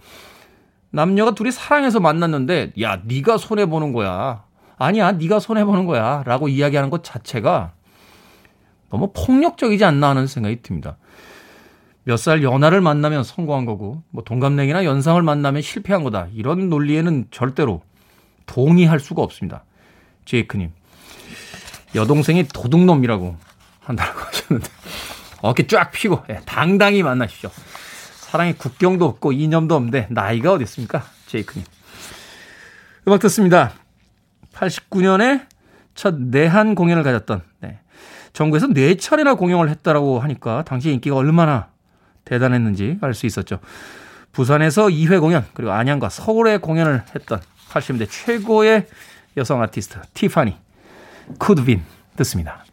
남녀가 둘이 사랑해서 만났는데 야 네가 손해 보는 거야. 아니야 네가 손해 보는 거야라고 이야기하는 것 자체가 너무 폭력적이지 않나 하는 생각이 듭니다. 몇 살 연하를 만나면 성공한 거고 뭐 동갑내기나 연상을 만나면 실패한 거다. 이런 논리에는 절대로 동의할 수가 없습니다. 제이크님 여동생이 도둑놈이라고 한다고 하셨는데 어깨 쫙 펴고 예, 당당히 만나십시오. 사랑의 국경도 없고 이념도 없는데 나이가 어디 있습니까? 제이크님. 음악 듣습니다. 89년에 첫 내한 공연을 가졌던 네. 전국에서 네 차례나 공연을 했다라고 하니까 당시 인기가 얼마나 대단했는지 알 수 있었죠. 부산에서 2회 공연 그리고 안양과 서울에 공연을 했던 80년대 최고의 여성 아티스트 티파니 쿠드빈 듣습니다.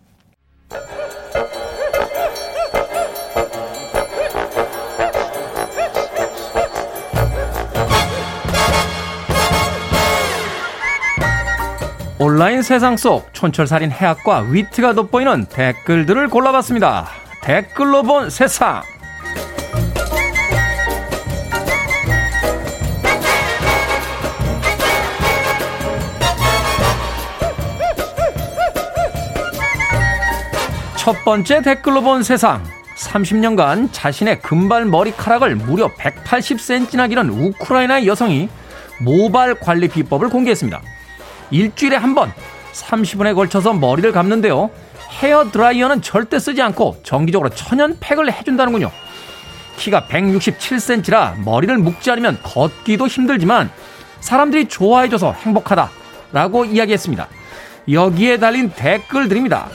온라인 세상 속 촌철살인 해학과 위트가 돋보이는 댓글들을 골라봤습니다. 댓글로 본 세상. 첫 번째 댓글로 본 세상. 30년간 자신의 금발 머리카락을 무려 180cm나 기른 우크라이나 여성이 모발 관리 비법을 공개했습니다. 일주일에 한 번 30분에 걸쳐서 머리를 감는데요. 헤어 드라이어는 절대 쓰지 않고 정기적으로 천연 팩을 해준다는군요. 키가 167cm라 머리를 묶지 않으면 걷기도 힘들지만 사람들이 좋아해줘서 행복하다 라고 이야기했습니다. 여기에 달린 댓글들입니다.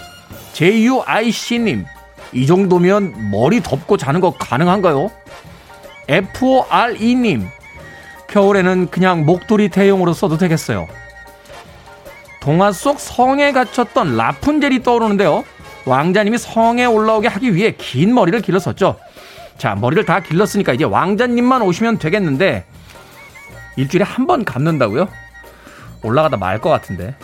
JUIC님, 이 정도면 머리 덮고 자는 거 가능한가요? FORE님, 겨울에는 그냥 목도리 대용으로 써도 되겠어요. 동화 속 성에 갇혔던 라푼젤이 떠오르는데요. 왕자님이 성에 올라오게 하기 위해 긴 머리를 길렀었죠. 자, 머리를 다 길렀으니까 이제 왕자님만 오시면 되겠는데 일주일에 한 번 감는다고요? 올라가다 말 것 같은데.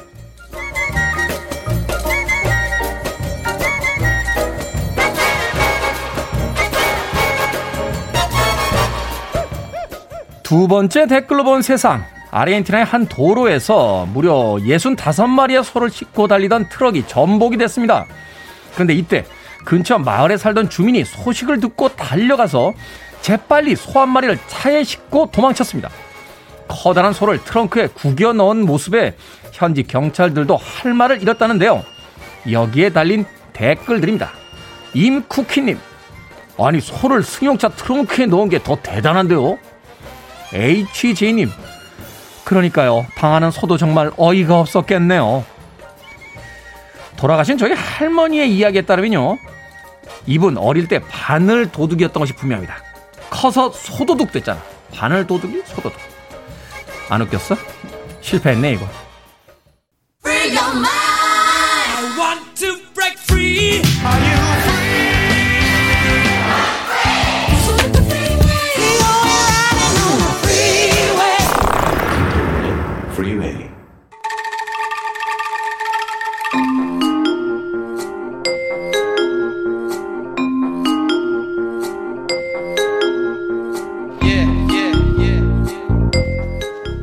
두 번째 댓글로 본 세상. 아르헨티나의 한 도로에서 무려 65마리의 소를 싣고 달리던 트럭이 전복이 됐습니다. 그런데 이때 근처 마을에 살던 주민이 소식을 듣고 달려가서 재빨리 소 한 마리를 차에 싣고 도망쳤습니다. 커다란 소를 트렁크에 구겨 넣은 모습에 현지 경찰들도 할 말을 잃었다는데요. 여기에 달린 댓글들입니다. 임쿠키님, 아니 소를 승용차 트렁크에 넣은 게 더 대단한데요. HJ님, 그러니까요. 방하는 소도 정말 어이가 없었겠네요. 돌아가신 저희 할머니의 이야기에 따르면요. 이분 어릴 때 바늘 도둑이었던 것이 분명합니다. 커서 소도둑 됐잖아. 바늘 도둑이 소도둑. 안 웃겼어? 실패했네 이거.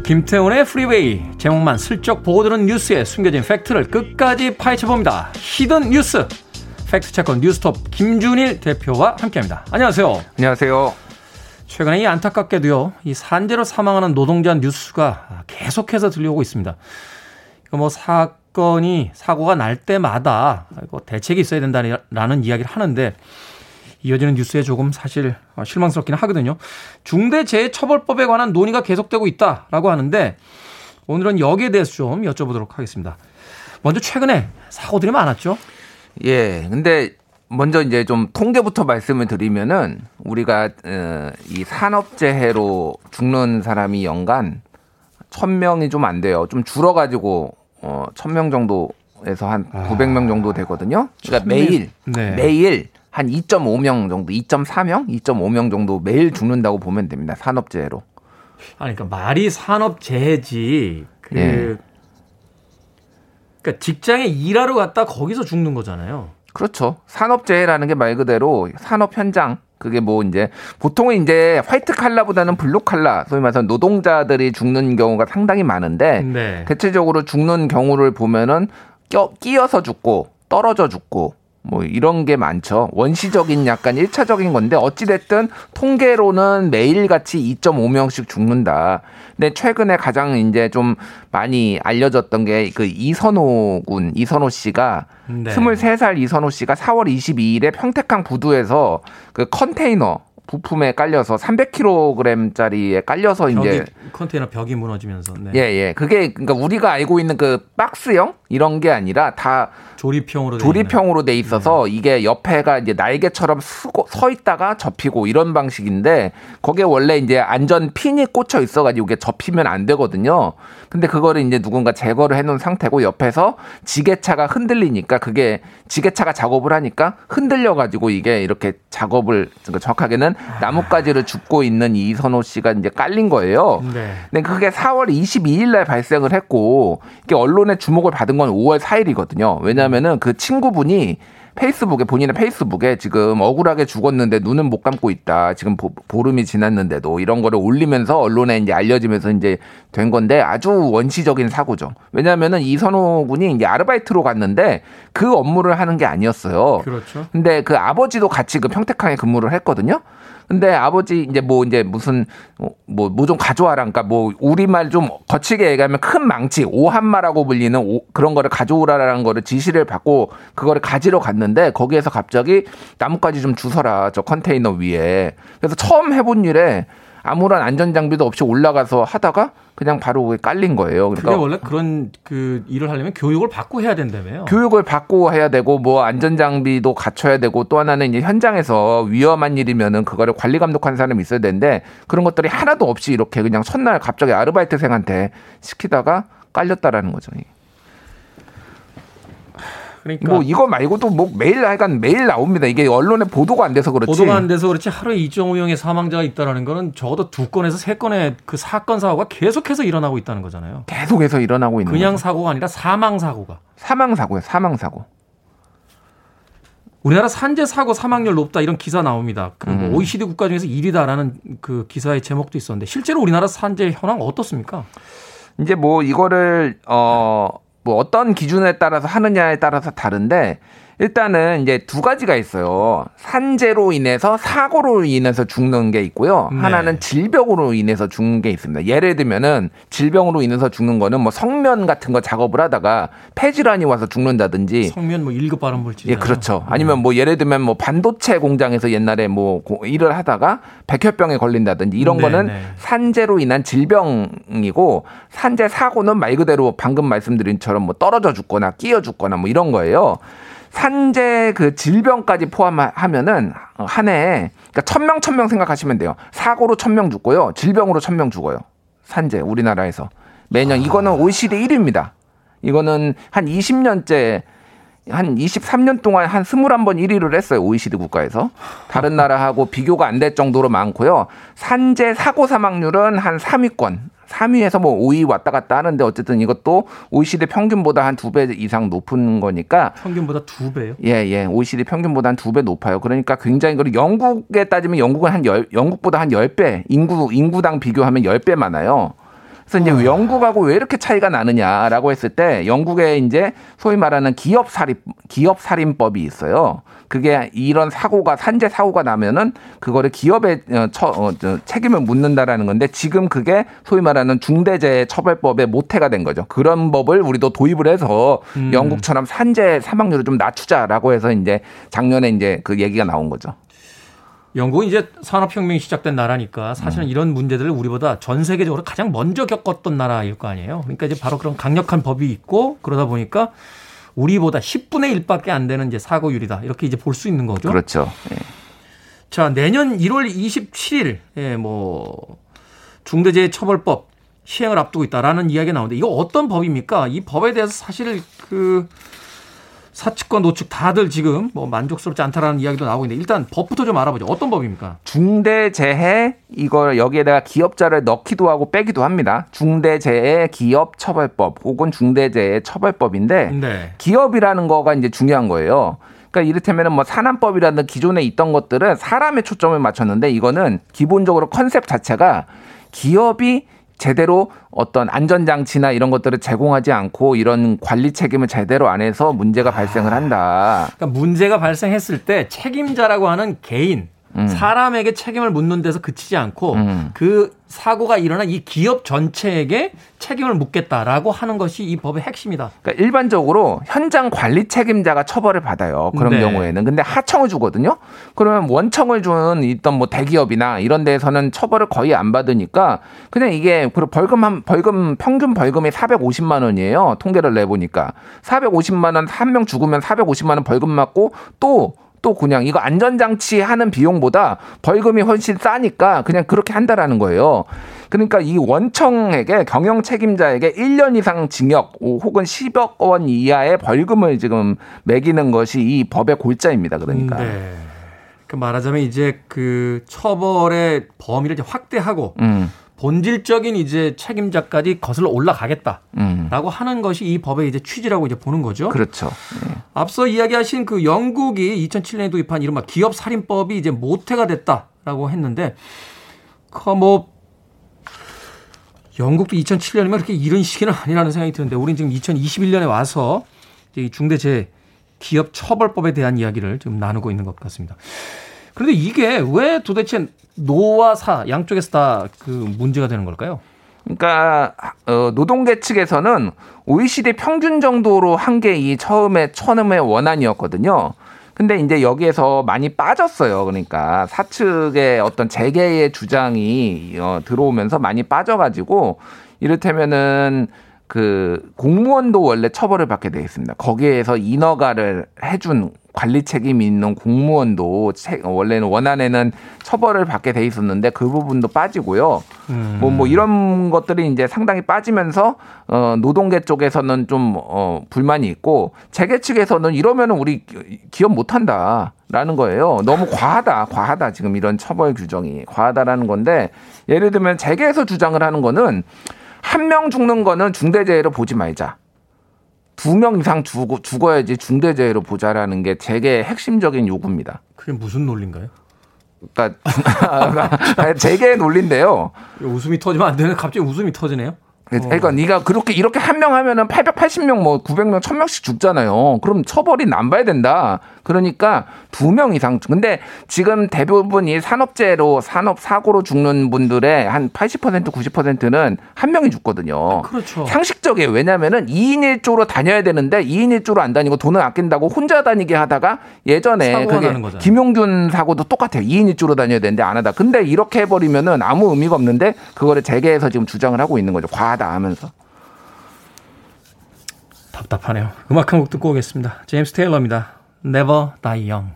김태훈의 프리웨이 제목만 슬쩍 보고 들은 뉴스에 숨겨진 팩트를 끝까지 파헤쳐봅니다. hidden 뉴스 fact checker 뉴스톱 김준일 대표와 함께합니다. 안녕하세요. 안녕하세요. 최근에 이 안타깝게도요, 이 산재로 사망하는 노동자 뉴스가 계속해서 들려오고 있습니다. 이거 뭐 사건이 사고가 날 때마다 대책이 있어야 된다라는 이야기를 하는데 이어지는 뉴스에 조금 사실 실망스럽기는 하거든요. 중대재해처벌법에 관한 논의가 계속되고 있다라고 하는데 오늘은 여기에 대해서 좀 여쭤보도록 하겠습니다. 먼저 최근에 사고들이 많았죠? 예. 근데 먼저 이제 좀 통계부터 말씀을 드리면은 우리가 어, 이 산업재해로 죽는 사람이 연간 1000명이 좀 안 돼요. 좀 줄어 가지고 어 1000명 정도에서 한 900명 정도 되거든요. 그러니까 매일 네. 매일 한 2.5명 정도, 2.4명, 2.5명 정도 매일 죽는다고 보면 됩니다. 산업재해로. 아니, 그러니까 말이 산업재해지. 그 예. 그러니까 직장에 일하러 갔다 거기서 죽는 거잖아요. 그렇죠. 산업재해라는 게 말 그대로 산업 현장 그게 뭐 이제 보통은 이제 화이트 칼라보다는 블루 칼라 소위 말해서 노동자들이 죽는 경우가 상당히 많은데 네. 대체적으로 죽는 경우를 보면은 껴 끼어서 죽고 떨어져 죽고 뭐 이런 게 많죠. 원시적인 약간 1차적인 건데 어찌됐든 통계로는 매일같이 2.5명씩 죽는다. 근데 최근에 가장 이제 좀 많이 알려졌던 게 그 이선호 군, 이선호 씨가 네. 23살 이선호 씨가 4월 22일에 평택항 부두에서 그 컨테이너 부품에 깔려서 300kg짜리에 깔려서 벽이, 이제 컨테이너 벽이 무너지면서 네. 예, 예. 그게 그러니까 우리가 알고 있는 그 박스형 이런 게 아니라 다 조립형으로 조립형으로 돼 있어서 네. 이게 옆에가 이제 날개처럼 쓰고 서 있다가 접히고 이런 방식인데 거기에 원래 이제 안전 핀이 꽂혀 있어 가지고 이게 접히면 안 되거든요. 근데 그거를 이제 누군가 제거를 해 놓은 상태고 옆에서 지게차가 흔들리니까 그게 지게차가 작업을 하니까 흔들려 가지고 이게 이렇게 작업을 그러니까 정확하게는 나뭇가지를 줍고 있는 이선호 씨가 이제 깔린 거예요. 네. 근데 그게 4월 22일 날 발생을 했고 이게 언론의 주목을 받은 건 5월 4일이거든요. 왜냐하면은 그 친구분이 페이스북에 본인의 페이스북에 지금 억울하게 죽었는데 눈은 못 감고 있다. 지금 보, 름이 지났는데도 이런 거를 올리면서 언론에 이제 알려지면서 이제 된 건데 아주 원시적인 사고죠. 왜냐하면은 이선호 군이 이제 아르바이트로 갔는데 그 업무를 하는 게 아니었어요. 그렇죠. 근데 그 아버지도 같이 그 평택항에 근무를 했거든요. 근데 아버지 이제 뭐 이제 무슨 뭐 뭐 좀 가져와라. 그러니까 뭐 우리말 좀 거치게 얘기하면 큰 망치 오한마라고 불리는 오, 그런 거를 가져오라라는 거를 지시를 받고 그거를 가지러 갔는데 거기에서 갑자기 나뭇가지 좀 주서라 저 컨테이너 위에. 그래서 처음 해본 일에 아무런 안전 장비도 없이 올라가서 하다가 그냥 바로 깔린 거예요. 그러니까 그게 원래 그런 그 일을 하려면 교육을 받고 해야 된다며요. 교육을 받고 해야 되고 뭐 안전 장비도 갖춰야 되고 또 하나는 이제 현장에서 위험한 일이면은 그거를 관리 감독하는 사람이 있어야 되는데 그런 것들이 하나도 없이 이렇게 그냥 첫날 갑자기 아르바이트생한테 시키다가 깔렸다라는 거죠. 그러니까 뭐 이거 말고도 뭐 매일 하여간 매일 나옵니다. 이게 언론에 보도가 안 돼서 그렇지. 보도가 안 돼서 그렇지 하루에 2.5 명의 사망자가 있다라는 거는 적어도 두 건에서 세 건의 그 사건 사고가 계속해서 일어나고 있다는 거잖아요. 계속해서 일어나고 있는 그냥 거죠. 사고가 아니라 사망 사고가. 사망 사고예요. 사망 사고. 우리나라 산재 사고 사망률 높다 이런 기사 나옵니다. 그뭐 음. OECD 국가 중에서 1위다라는 그 기사의 제목도 있었는데 실제로 우리나라 산재 현황 어떻습니까? 이제 뭐 이거를 어 뭐 어떤 기준에 따라서 하느냐에 따라서 다른데 일단은 이제 두 가지가 있어요. 산재로 인해서 사고로 인해서 죽는 게 있고요. 네. 하나는 질병으로 인해서 죽는 게 있습니다. 예를 들면은 질병으로 인해서 죽는 거는 뭐 성면 같은 거 작업을 하다가 폐질환이 와서 죽는다든지 성면 뭐 1급 발암 물질. 예, 그렇죠. 아니면 뭐 예를 들면 뭐 반도체 공장에서 옛날에 뭐 일을 하다가 백혈병에 걸린다든지 이런 네, 거는 네. 산재로 인한 질병이고 산재 사고는 말 그대로 방금 말씀드린 처럼 뭐 떨어져 죽거나 끼어 죽거나 뭐 이런 거예요. 산재 그 질병까지 포함하면은 한 해에 그러니까 천명 천명 생각하시면 돼요. 사고로 천명 죽고요. 질병으로 천명 죽어요. 산재 우리나라에서 매년 이거는 OECD 1위입니다. 이거는 한 20년째 한 23년 동안 한 21번 1위를 했어요. OECD 국가에서. 다른 나라하고 비교가 안 될 정도로 많고요. 산재 사고 사망률은 한 3위권. 3위에서 뭐 5위 왔다 갔다 하는데 어쨌든 이것도 OECD 평균보다 한 두 배 이상 높은 거니까 평균보다 두 배요? 예, 예. OECD 평균보다 한 두 배 높아요. 그러니까 굉장히 그리고 영국에 따지면 영국은 한 열, 영국보다 한 10배 인구 인구당 비교하면 10배 많아요. 그래서 이제 영국하고 왜 이렇게 차이가 나느냐라고 했을 때 영국에 이제 소위 말하는 기업 살인 기업 살인법이 있어요. 그게 이런 사고가 산재 사고가 나면은 그거를 기업에 어, 처, 어, 저, 책임을 묻는다라는 건데 지금 그게 소위 말하는 중대재해 처벌법의 모태가 된 거죠. 그런 법을 우리도 도입을 해서 음. 영국처럼 산재 사망률을 좀 낮추자라고 해서 이제 작년에 이제 그 얘기가 나온 거죠. 영국은 이제 산업혁명이 시작된 나라니까 사실은 이런 문제들을 우리보다 전 세계적으로 가장 먼저 겪었던 나라일 거 아니에요. 그러니까 이제 바로 그런 강력한 법이 있고 그러다 보니까 우리보다 10분의 1밖에 안 되는 이제 사고율이다. 이렇게 이제 볼 수 있는 거죠. 그렇죠. 예. 자, 내년 1월 27일, 에 뭐, 중대재해처벌법 시행을 앞두고 있다라는 이야기가 나오는데 이거 어떤 법입니까? 이 법에 대해서 사실 그 사측과 노측 다들 지금 뭐 만족스럽지 않다라는 이야기도 나오고 있는데 일단 법부터 좀 알아보죠. 어떤 법입니까? 중대재해 이걸 여기에다가 기업자를 넣기도 하고 빼기도 합니다. 중대재해 기업 처벌법 혹은 중대재해 처벌법인데 네. 기업이라는 거가 이제 중요한 거예요. 그러니까 이를테면은 뭐 산안법이라든 기존에 있던 것들은 사람에 초점을 맞췄는데 이거는 기본적으로 컨셉 자체가 기업이 제대로 어떤 안전장치나 이런 것들을 제공하지 않고 이런 관리 책임을 제대로 안 해서 문제가 발생을 한다. 그러니까 문제가 발생했을 때 책임자라고 하는 개인 사람에게 책임을 묻는 데서 그치지 않고 음. 그 사고가 일어난 이 기업 전체에게 책임을 묻겠다라고 하는 것이 이 법의 핵심이다. 그러니까 일반적으로 현장 관리 책임자가 처벌을 받아요. 그런 네. 경우에는. 근데 하청을 주거든요. 그러면 원청을 주는 있던 뭐 대기업이나 이런 데에서는 처벌을 거의 안 받으니까 그냥 이게 그리고 벌금 한 벌금 평균 벌금이 450만 원이에요. 통계를 내 보니까 450만 원 한 명 죽으면 450만 원 벌금 맞고 또 또 그냥 이거 안전장치 하는 비용보다 벌금이 훨씬 싸니까 그냥 그렇게 한다라는 거예요. 그러니까 이 원청에게 경영 책임자에게 1년 이상 징역 혹은 10억 원 이하의 벌금을 지금 매기는 것이 이 법의 골자입니다. 그러니까. 네. 그 말하자면 이제 그 처벌의 범위를 이제 확대하고 음, 본질적인 이제 책임자까지 거슬러 올라가겠다라고 음. 하는 것이 이 법의 이제 취지라고 이제 보는 거죠. 그렇죠. 예. 앞서 이야기하신 그 영국이 2007년에 도입한 이른바 기업 살인법이 이제 모태가 됐다라고 했는데 그뭐 영국도 2007년이면 그렇게 이른 시기는 아니라는 생각이 드는데 우리는 지금 2021년에 와서 이 중대재해 기업 처벌법에 대한 이야기를 지금 나누고 있는 것 같습니다. 그런데 이게 왜 도대체 노와 사 양쪽에서 다 그 문제가 되는 걸까요? 그러니까 어, 노동계 측에서는 OECD 평균 정도로 한 게 이 처음에 처음의 원안이었거든요. 근데 이제 여기에서 많이 빠졌어요. 그러니까 사측의 어떤 재개의 주장이 어, 들어오면서 많이 빠져가지고 이를테면은 그 공무원도 원래 처벌을 받게 돼 있습니다. 거기에서 인허가를 해준 관리 책임이 있는 공무원도 체- 원래는 원안에는 처벌을 받게 돼 있었는데 그 부분도 빠지고요. 뭐, 뭐 이런 것들이 이제 상당히 빠지면서 어, 노동계 쪽에서는 좀 어, 불만이 있고 재계 측에서는 이러면은 우리 기업 못 한다 라는 거예요. 너무 과하다, 과하다 지금 이런 처벌 규정이 과하다라는 건데 예를 들면 재계에서 주장을 하는 거는 한 명 죽는 거는 중대재해로 보지 말자. 두 명 이상 죽어, 죽어야지 중대재해로 보자라는 게 재계의 핵심적인 요구입니다. 그게 무슨 논리인가요? 그러니까 재계의 논리인데요. 웃음이 터지면 안 되는 갑자기 웃음이 터지네요. 그러니까 네가 그렇게 이렇게 한 명 하면은 880명 뭐 900명 1000명씩 죽잖아요. 그럼 처벌이 남봐야 된다. 그러니까 두 명 이상 근데 지금 대부분이 산업재해로 산업 사고로 죽는 분들의 한 80% 90%는 한 명이 죽거든요. 그렇죠. 상식적이에요. 왜냐면은 2인 1조로 다녀야 되는데 2인 1조로 안 다니고 돈을 아낀다고 혼자 다니게 하다가 예전에 그게. 김용균 사고도 똑같아요. 2인 1조로 다녀야 되는데 안 하다. 근데 이렇게 해 버리면은 아무 의미가 없는데 그거를 재계에서 지금 주장을 하고 있는 거죠. 과 하다 하면서. 답답하네요. 음악 한 곡 듣고 오겠습니다. 제임스 테일러입니다. Never Die Young.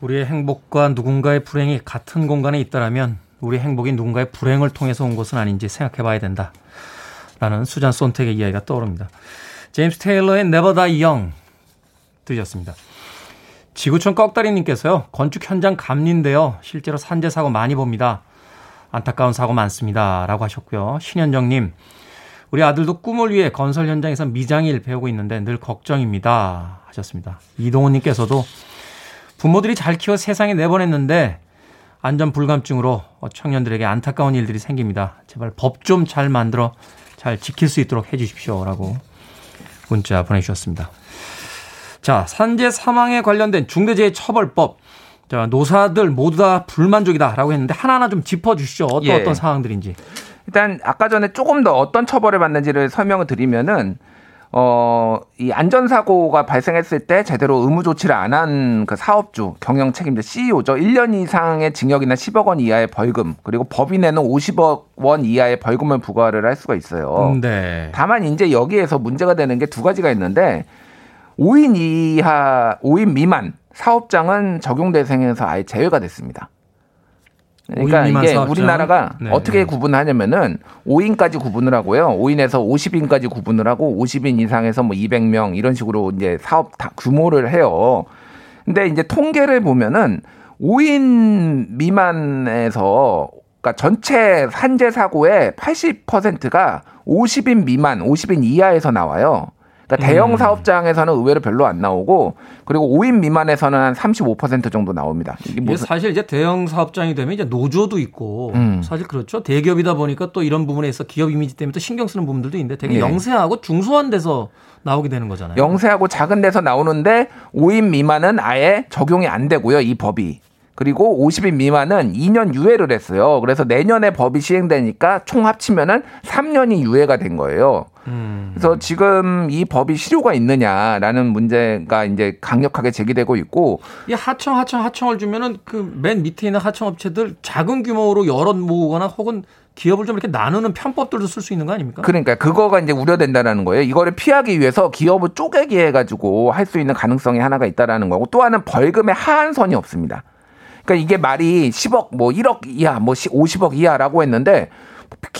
우리의 행복과 누군가의 불행이 같은 공간에 있다라면 우리의 행복이 누군가의 불행을 통해서 온 것은 아닌지 생각해 봐야 된다. 라는 수잔 손택의 이야기가 떠오릅니다. 제임스 테일러의 Never Die Young 들으셨습니다. 지구촌 꺽다리님께서요. 건축 현장 감리인데요. 실제로 산재 사고 많이 봅니다. 안타까운 사고 많습니다. 라고 하셨고요. 신현정님. 우리 아들도 꿈을 위해 건설 현장에서 미장일 배우고 있는데 늘 걱정입니다. 하셨습니다. 이동훈님께서도 부모들이 잘 키워 세상에 내보냈는데 안전 불감증으로 청년들에게 안타까운 일들이 생깁니다. 제발 법 좀 잘 만들어 잘 지킬 수 있도록 해 주십시오 라고 문자 보내주셨습니다. 자, 산재 사망에 관련된 중대재해처벌법. 자, 노사들 모두 다 불만족이다라고 했는데 하나하나 좀 짚어 주시죠. 어떤 예. 어떤 상황들인지. 일단 아까 전에 조금 더 어떤 처벌을 받는지를 설명을 드리면은 어, 이 안전사고가 발생했을 때 제대로 의무 조치를 안 한 그 사업주, 경영 책임자 CEO죠. 1년 이상의 징역이나 10억 원 이하의 벌금, 그리고 법인에는 50억 원 이하의 벌금을 부과를 할 수가 있어요. 네. 다만 이제 여기에서 문제가 되는 게 두 가지가 있는데 5인 이하, 5인 미만 사업장은 적용 대상에서 아예 제외가 됐습니다. 그러니까 5인 미만 이게 사업장. 우리나라가 네. 어떻게 구분하냐면은 5인까지 구분을 하고요. 5인에서 50인까지 구분을 하고 50인 이상에서 뭐 200명 이런 식으로 이제 사업 다 규모를 해요. 근데 이제 통계를 보면은 5인 미만에서 그러니까 전체 산재 사고의 80%가 50인 미만, 50인 이하에서 나와요. 그러니까 대형 음. 사업장에서는 의외로 별로 안 나오고 그리고 5인 미만에서는 한 35% 정도 나옵니다. 이게 이게 무슨 사실 이제 대형 사업장이 되면 이제 노조도 있고 음. 사실 그렇죠. 대기업이다 보니까 또 이런 부분에 있어 기업 이미지 때문에 또 신경 쓰는 부분들도 있는데 되게 예. 영세하고 중소한 데서 나오게 되는 거잖아요. 영세하고 작은 데서 나오는데 5인 미만은 아예 적용이 안 되고요. 이 법이. 그리고 50인 미만은 2년 유예를 했어요. 그래서 내년에 법이 시행되니까 총 합치면은 3년이 유예가 된 거예요. 음. 그래서 지금 이 법이 실효가 있느냐라는 문제가 이제 강력하게 제기되고 있고 이 하청 하청 하청을 주면은 그 맨 밑에 있는 하청 업체들 작은 규모로 여럿 모으거나 혹은 기업을 좀 이렇게 나누는 편법들도 쓸 수 있는 거 아닙니까? 그러니까 그거가 이제 우려된다라는 거예요. 이거를 피하기 위해서 기업을 쪼개기 해가지고 할 수 있는 가능성이 하나가 있다라는 거고 또 하나는 벌금의 하한선이 없습니다. 그러니까 이게 말이 10억 뭐 1억 이하 뭐 50억 이하라고 했는데 기-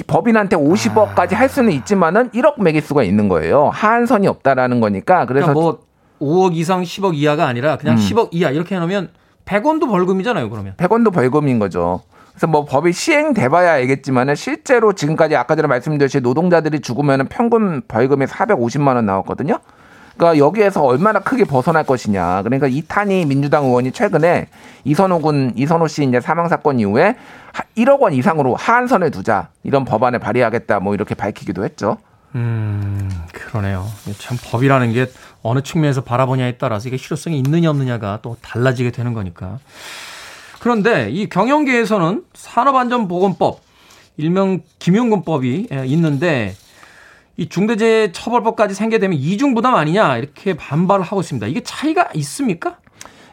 법인한테 50억까지 할 수는 있지만은 1억 매길 수가 있는 거예요. 하한선이 없다라는 거니까 그래서 그러니까 뭐 5억 이상 10억 이하가 아니라 그냥 음. 10억 이하 이렇게 해놓으면 100원도 벌금이잖아요. 그러면. 100원도 벌금인 거죠. 그래서 뭐 법이 시행돼봐야 알겠지만은 실제로 지금까지 아까 전에 말씀드렸듯이 노동자들이 죽으면 평균 벌금이 450만 원 나왔거든요. 그러니까 여기에서 얼마나 크게 벗어날 것이냐. 그러니까 이탄희 민주당 의원이 최근에 이선호 군 이선호 씨 이제 사망 사건 이후에 하- 1억 원 이상으로 하한선을 두자 이런 법안을 발의하겠다 뭐 이렇게 밝히기도 했죠. 음, 그러네요. 참 법이라는 게 어느 측면에서 바라보냐에 따라서 이게 실효성이 있느냐 없느냐가 또 달라지게 되는 거니까. 그런데 이 경영계에서는 산업안전보건법, 일명 김용근법이 예, 있는데 이 중대재해처벌법까지 생겨되면 이중 부담 아니냐 이렇게 반발을 하고 있습니다. 이게 차이가 있습니까?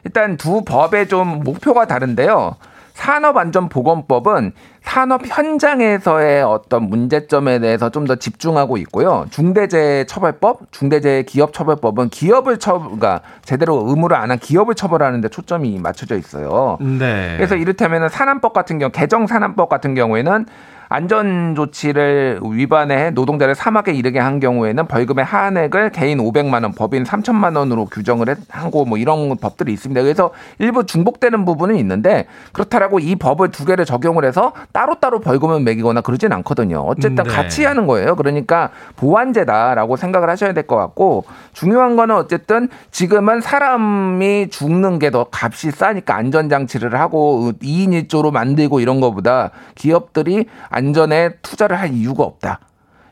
일단 두 법의 좀 목표가 다른데요. 산업안전보건법은 산업 현장에서의 어떤 문제점에 대해서 좀 더 집중하고 있고요. 중대재해처벌법, 중대재해기업처벌법은 기업을 처, 그러니까 제대로 의무를 안 한 기업을 처벌하는 데 초점이 맞춰져 있어요. 네. 그래서 이를테면 산안법 같은 경우 개정 산안법 같은 경우에는 안전 조치를 위반해 노동자를 사망에 이르게 한 경우에는 벌금의 하한액을 개인 500만 원, 법인 3천만 원으로 규정을 했- 하고 뭐 이런 법들이 있습니다. 그래서 일부 중복되는 부분은 있는데 그렇다라고 이 법을 두 개를 적용을 해서 따로따로 벌금을 매기거나 그러진 않거든요. 어쨌든 네. 같이 하는 거예요. 그러니까 보완제다라고 생각을 하셔야 될 것 같고 중요한 거는 어쨌든 지금은 사람이 죽는 게 더 값이 싸니까 안전장치를 하고 2인 1조로 만들고 이런 거보다 기업들이 안전에 투자를 할 이유가 없다.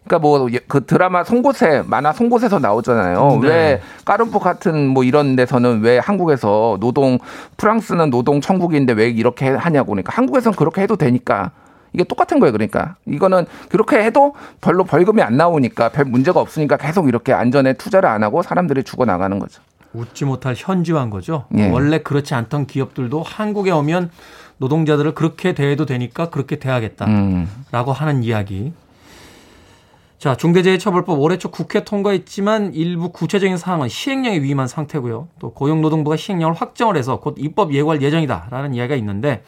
그러니까 뭐 그 드라마 송곳에 만화 송곳에서 나오잖아요. 네. 왜 까르푸 같은 뭐 이런 데서는 왜 한국에서 노동 프랑스는 노동 천국인데 왜 이렇게 하냐고 그러니까 한국에서는 그렇게 해도 되니까 이게 똑같은 거예요. 그러니까 이거는 그렇게 해도 별로 벌금이 안 나오니까 별 문제가 없으니까 계속 이렇게 안전에 투자를 안 하고 사람들이 죽어 나가는 거죠. 웃지 못할 현지화인 거죠. 예. 원래 그렇지 않던 기업들도 한국에 오면 노동자들을 그렇게 대해도 되니까 그렇게 대하겠다라고 음. 하는 이야기. 자, 중대재해처벌법 올해 초 국회 통과했지만 일부 구체적인 사항은 시행령에 위임한 상태고요. 또 고용노동부가 시행령을 확정을 해서 곧 입법 예고할 예정이다라는 이야기가 있는데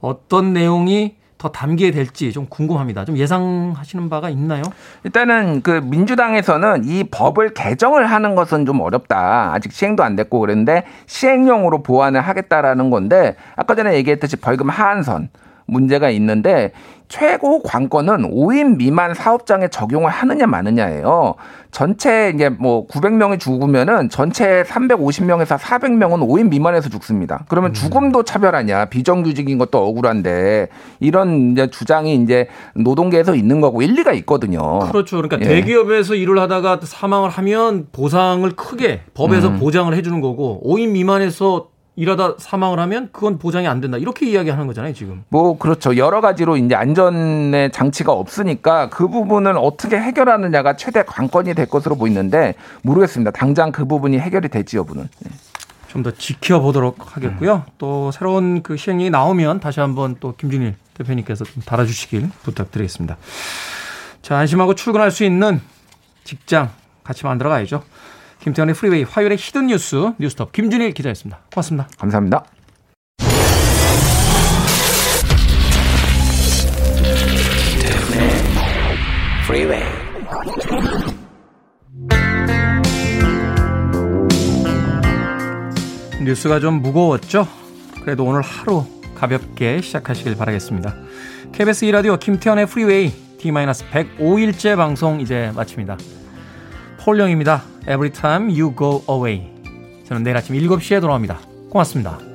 어떤 내용이 더 담기게 될지 좀 궁금합니다. 좀 예상하시는 바가 있나요? 일단은 그 민주당에서는 이 법을 개정을 하는 것은 좀 어렵다. 아직 시행도 안 됐고 그랬는데 시행령으로 보완을 하겠다라는 건데 아까 전에 얘기했듯이 벌금 하한선 문제가 있는데 최고 관건은 5인 미만 사업장에 적용을 하느냐 마느냐예요. 전체 이제 뭐 900명이 죽으면은 전체 350명에서 400명은 5인 미만에서 죽습니다. 그러면 죽음도 차별하냐? 비정규직인 것도 억울한데 이런 이제 주장이 이제 노동계에서 있는 거고 일리가 있거든요. 그렇죠. 그러니까 예. 대기업에서 일을 하다가 사망을 하면 보상을 크게 법에서 음. 보장을 해주는 거고 5인 미만에서 일하다 사망을 하면 그건 보장이 안 된다. 이렇게 이야기하는 거잖아요, 지금. 뭐 그렇죠. 여러 가지로 이제 안전의 장치가 없으니까 그 부분을 어떻게 해결하느냐가 최대 관건이 될 것으로 보이는데 모르겠습니다. 당장 그 부분이 해결이 될지 여부는. 네. 좀더 지켜보도록 하겠고요. 또 새로운 그 시행령이 나오면 다시 한번 또 김준일 대표님께서 좀 달아주시길 부탁드리겠습니다. 자, 안심하고 출근할 수 있는 직장 같이 만들어 가야죠. 김태훈의 프리웨이 화요일의 hidden 뉴스 뉴스톱 김준일 기자였습니다. 고맙습니다. 감사합니다. 뉴스가 좀 무거웠죠? 그래도 오늘 하루 가볍게 시작하시길 바라겠습니다. KBS 2라디오 김태훈의 프리웨이 D-105일째 방송 이제 마칩니다. 폴령입니다. Every time you go away. 저는 내일 아침 7시에 돌아옵니다. 고맙습니다.